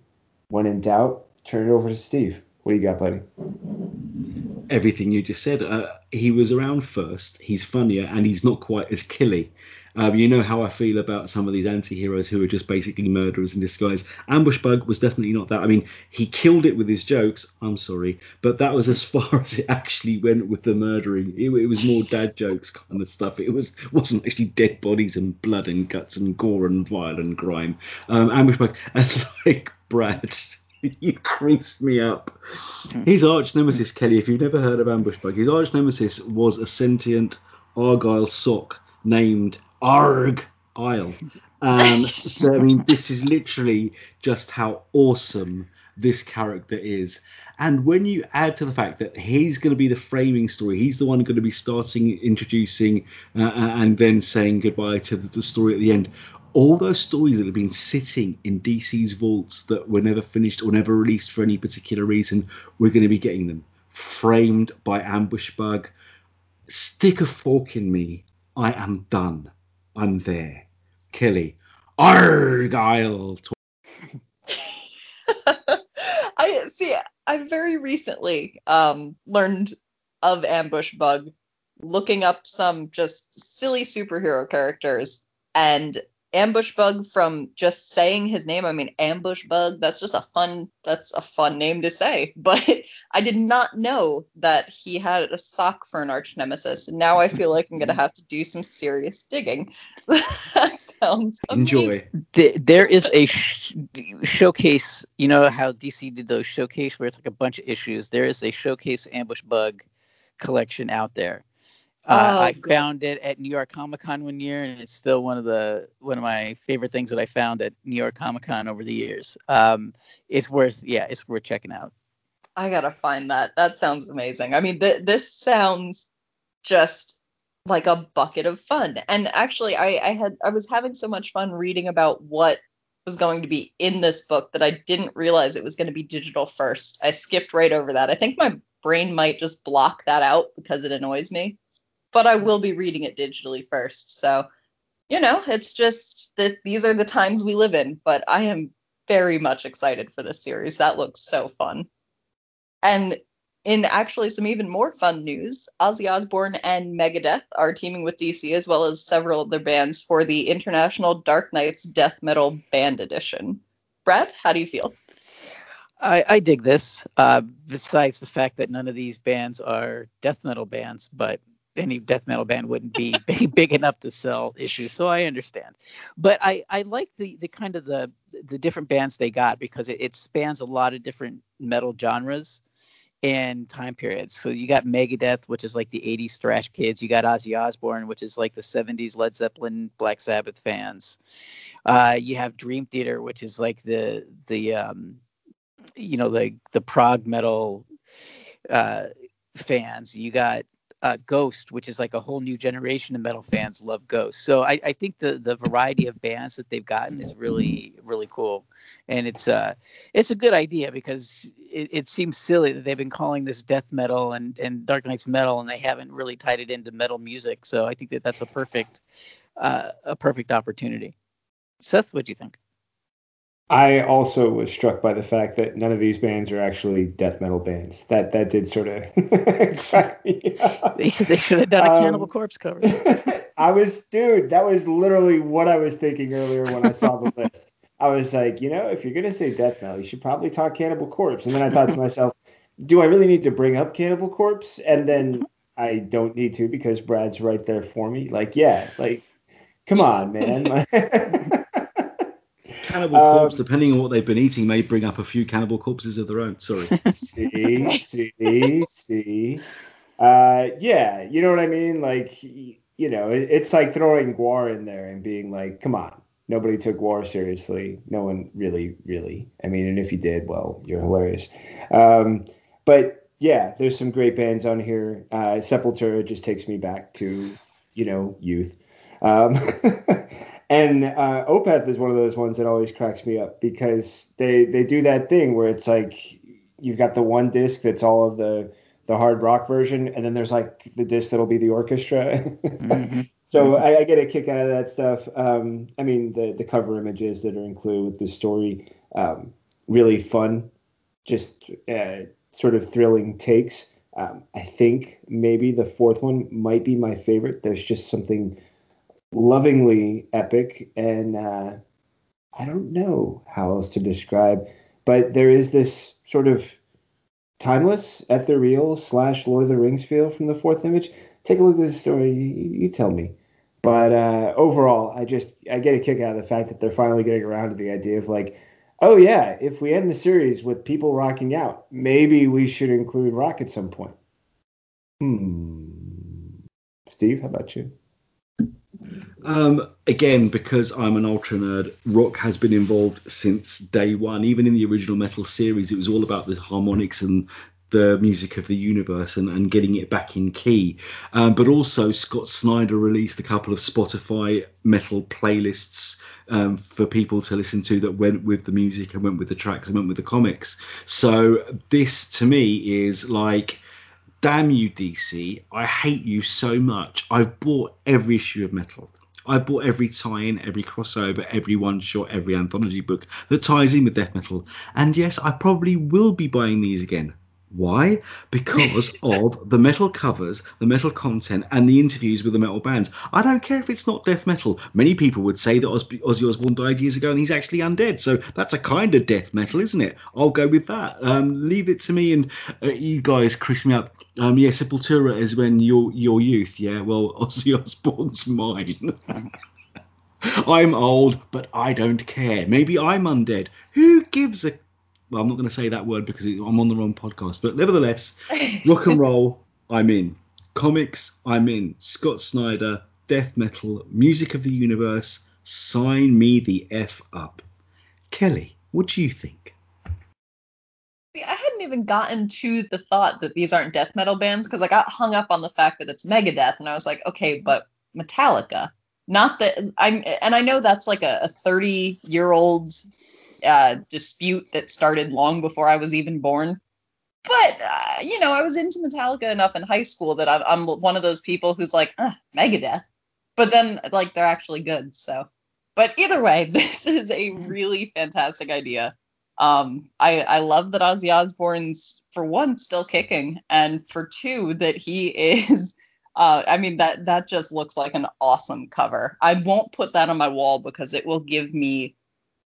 when in doubt, turn it over to Steve. What do you got, buddy? Everything you just said. Uh, he was around first. He's funnier, and he's not quite as killy. Um, you know how I feel about some of these anti-heroes who are just basically murderers in disguise. Ambush Bug was definitely not that. I mean, he killed it with his jokes. I'm sorry, but that was as far as it actually went with the murdering. It, it was more dad jokes kind of stuff. It was wasn't actually dead bodies and blood and guts and gore and violent crime. Um, Ambush Bug and like Brad. you creased me up. His arch nemesis, Kelly, if you've never heard of Ambush Bug, his arch nemesis was a sentient Argyle sock named Arg Isle. Um, so, I mean, this is literally just how awesome this character is. And when you add to the fact that he's going to be the framing story, he's the one going to be starting, introducing, uh, and then saying goodbye to the, the story at the end. All those stories that have been sitting in DC's vaults that were never finished or never released for any particular reason, we're going to be getting them framed by Ambush Bug. Stick a fork in me. I am done. I'm there. Kelly. Argyle. I see. I very recently um, learned of Ambush Bug, looking up some just silly superhero characters, and Ambush Bug from just saying his name. I mean, Ambush Bug. That's just a fun. That's a fun name to say. But I did not know that he had a sock for an arch nemesis. And now I feel like I'm gonna have to do some serious digging. that sounds amazing. Enjoy. There, there is a sh- showcase. You know how DC did those showcase where it's like a bunch of issues. There is a showcase ambush bug collection out there. Uh, Oh, I good. found it at New York Comic Con one year, and it's still one of the one of my favorite things that I found at New York Comic Con over the years. Um, it's worth yeah, it's worth checking out. I gotta find that. That sounds amazing. I mean, th- this sounds just like a bucket of fun. And actually, I, I had I was having so much fun reading about what was going to be in this book that I didn't realize it was going to be digital first. I skipped right over that. I think my brain might just block that out because it annoys me. But I will be reading it digitally first. So, you know, it's just that these are the times we live in. But I am very much excited for this series. That looks so fun. And in actually some even more fun news, Ozzy Osbourne and Megadeth are teaming with DC as well as several other bands for the International Dark Nights Death Metal Band Edition. Brad, how do you feel? I, I dig this. Uh, besides the fact that none of these bands are death metal bands, but any death metal band wouldn't be big, enough to sell issues, so I understand. But I, I like the, the kind of the the different bands they got because it, it spans a lot of different metal genres and time periods. So you got Megadeth, which is like the 80s thrash kids. You got Ozzy Osbourne, which is like the 70s Led Zeppelin, Black Sabbath fans. Uh, you have Dream Theater, which is like the the um, you know the the prog metal uh, fans. You got uh, Ghost, which is like a whole new generation of metal fans love Ghost. So I, I think the the variety of bands that they've gotten is really really cool, and it's uh it's a good idea because it, it seems silly that they've been calling this death metal and and Dark Nights metal, and they haven't really tied it into metal music. So I think that that's a perfect uh, a perfect opportunity. Seth, what do you think? I also was struck by the fact that none of these bands are actually death metal bands. That that did sort of crack me up. They, they should have done a Um, Cannibal Corpse cover. I was, dude, that was literally what I was thinking earlier when I saw the list. I was like, you know, if you're gonna say death metal, you should probably talk Cannibal Corpse. And then I thought to myself, do I really need to bring up Cannibal Corpse? And then I don't need to because Brad's right there for me. Like, yeah, like, come on, man. Cannibal Um, Corpse, depending on what they've been eating, may bring up a few cannibal corpses of their own. Sorry. see, see, see. Uh, yeah, you know what I mean? Like, you know, it's like throwing GWAR in there and being like, come on, nobody took GWAR seriously. No one really, really. I mean, and if you did, well, you're hilarious. Um, but yeah, there's some great bands on here. Uh, Sepultura just takes me back to, you know, youth. Um, and uh, Opeth is one of those ones that always cracks me up because they they do that thing where it's like you've got the one disc that's all of the the hard rock version, and then there's like the disc that'll be the orchestra. Mhm. So I, I get a kick out of that stuff. Um, I mean, the the cover images that are included with the story, um, really fun, just uh, sort of thrilling takes. Um, I think maybe the fourth one might be my favorite. There's just something lovingly epic, and uh, I don't know how else to describe, but there is this sort of timeless, ethereal slash Lord of the Rings feel from the fourth image. Take a look at this story. You, you tell me. But uh, overall, I just I get a kick out of the fact that they're finally getting around to the idea of like, oh yeah, if we end the series with people rocking out, maybe we should include rock at some point. Hmm. Steve, how about you? Um, again, because I'm an ultra nerd, rock has been involved since day one. Even in the original metal series, it was all about the harmonics and the music of the universe and, and getting it back in key. Um, but also, Scott Snyder released a couple of Spotify metal playlists um, for people to listen to that went with the music and went with the tracks and went with the comics. So, this to me is like damn you DC, I hate you so much. I've bought every issue of Metal. I bought every tie-in, every crossover, every one-shot, every anthology book that ties in with death metal. And yes, I probably will be buying these again. Why? Because of the metal covers, the metal content, and the interviews with the metal bands. I don't care if it's not death metal. Many people would say that Ozzy Osbourne died years ago and he's actually undead. So that's a kind of death metal, isn't it? I'll go with that. Um, leave it to me and uh, you guys crisp me up. Um, yeah, Sepultura is when your your youth. Yeah, well, Ozzy Osbourne's mine. I'm old, but I don't care. Maybe I'm undead. Who gives a well, I'm not going to say that word because I'm on the wrong podcast. But nevertheless, rock and roll, I'm in. Comics, I'm in. Scott Snyder, death metal, music of the universe, sign me the F up. Kelly, what do you think? See, I hadn't even gotten to the thought that these aren't death metal bands because I got hung up on the fact that it's Megadeth, and I was like, okay, but Metallica. Not that I'm, and I know that's like a 30 year old uh, dispute that started long before I was even born. But uh, you know, I was into Metallica enough in high school that I'm, I'm one of those people who's like, Megadeth. But then, like, they're actually good. So, but either way, this is a really fantastic idea. Um, I I love that Ozzy Osbourne's for one still kicking, and for two that he is. Uh, I mean that that just looks like an awesome cover. I won't put that on my wall because it will give me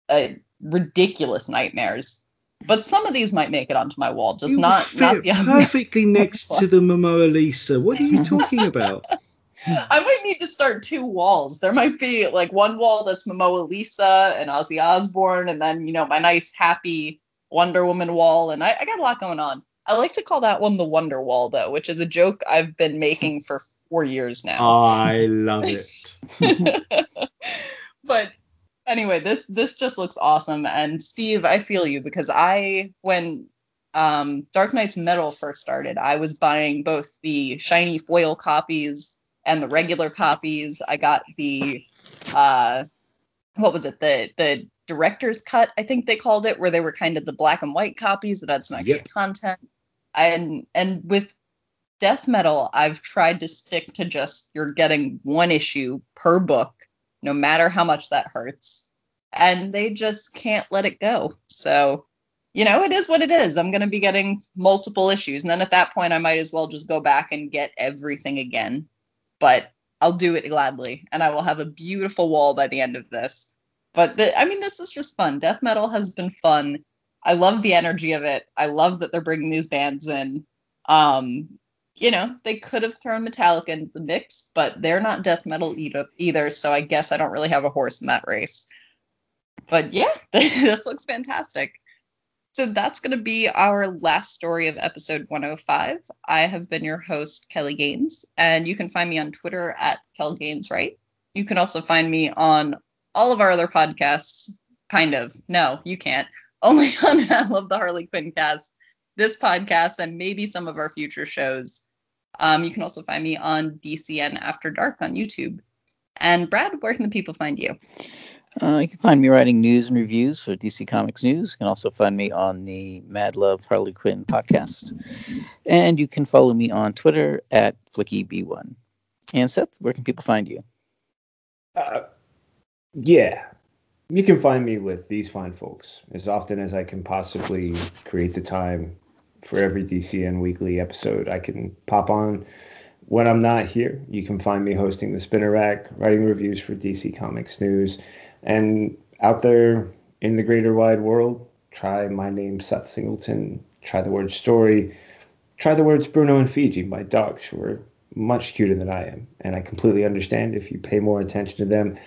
a ridiculous nightmares. But some of these might make it onto my wall, just You not fit not the perfectly next to the Momoa Lisa. What are you talking about? I might need to start two walls. There might be like one wall that's Momoa Lisa and Ozzy Osbourne, and then you know my nice happy Wonder Woman wall, and I, I got a lot going on. I like to call that one the Wonder Wall though, which is a joke I've been making for four years now. I love it. but anyway, this this just looks awesome. And Steve, I feel you because I when um, Dark Nights Metal first started, I was buying both the shiny foil copies and the regular copies. I got the uh, what was it? The the director's cut, I think they called it, where they were kind of the black and white copies that had some extra Yep. content. And and with death metal, I've tried to stick to just you're getting one issue per book, no matter how much that hurts. And they just can't let it go. So, you know, it is what it is. I'm going to be getting multiple issues. And then at that point, I might as well just go back and get everything again. But I'll do it gladly. And I will have a beautiful wall by the end of this. But the, I mean, this is just fun. Death metal has been fun. I love the energy of it. I love that they're bringing these bands in. Um, you know, they could have thrown Metallica into the mix, but they're not death metal either, either. So I guess I don't really have a horse in that race. But yeah, this looks fantastic. So that's going to be our last story of episode 105. I have been your host, Kelly Gaines, and you can find me on Twitter at Kel Gaines, right? You can also find me on all of our other podcasts. Kind of. No, you can't. Only on I Love the Harley Quinn cast, this podcast, and maybe some of our future shows. Um, you can also find me on DCN After Dark on YouTube. And Brad, where can the people find you? Uh, you can find me writing news and reviews for DC Comics News. You can also find me on the Mad Love Harley Quinn podcast. And you can follow me on Twitter at FlickyB1. And Seth, where can people find you? Uh, yeah, you can find me with these fine folks as often as I can possibly create the time for every DCN weekly episode. I can pop on when I'm not here. You can find me hosting the Spinner Rack, writing reviews for DC Comics News, and out there in the greater wide world, try my name Seth Singleton, try the word story, try the words Bruno and Fiji, my dogs who are much cuter than I am, and I completely understand if you pay more attention to them.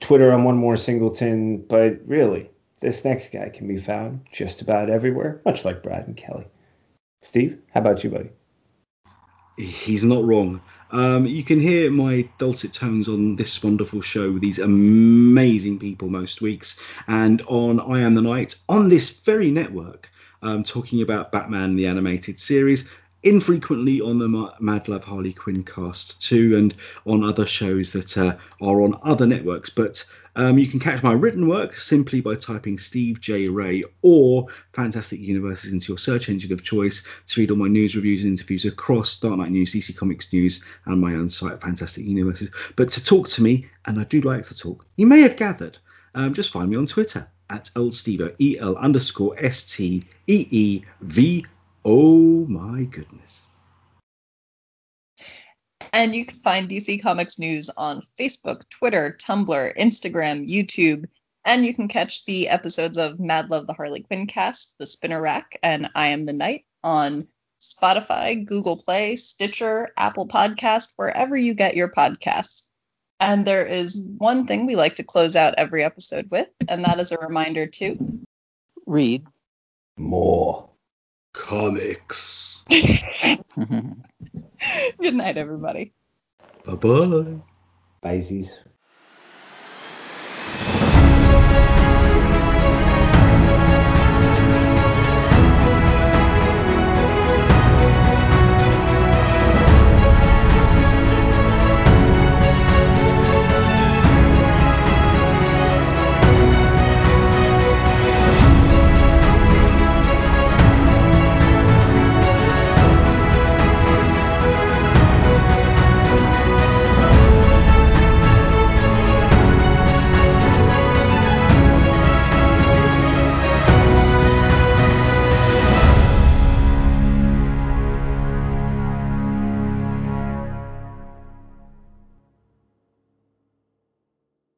Twitter, I'm one more Singleton, but really, this next guy can be found just about everywhere, much like Brad and Kelly. Steve, how about you, buddy? He's not wrong. Um, you can hear my dulcet tones on this wonderful show with these amazing people most weeks, and on I Am the Night on this very network, um, talking about Batman the animated series. Infrequently on the Mad Love Harley Quinn cast too, and on other shows that uh, are on other networks. But um, you can catch my written work simply by typing Steve J. Ray or Fantastic Universes into your search engine of choice to read all my news, reviews, and interviews across Dark Knight News, DC Comics News, and my own site, Fantastic Universes. But to talk to me, and I do like to talk, you may have gathered, um, just find me on Twitter at elstevo, E L underscore S T E E V. Oh my goodness. And you can find DC Comics News on Facebook, Twitter, Tumblr, Instagram, YouTube, and you can catch the episodes of Mad Love the Harley Quinn cast, The Spinner Rack, and I Am the Night on Spotify, Google Play, Stitcher, Apple Podcast, wherever you get your podcasts. And there is one thing we like to close out every episode with, and that is a reminder to Read. More. Comics. Good night, everybody. Bye bye. Bye,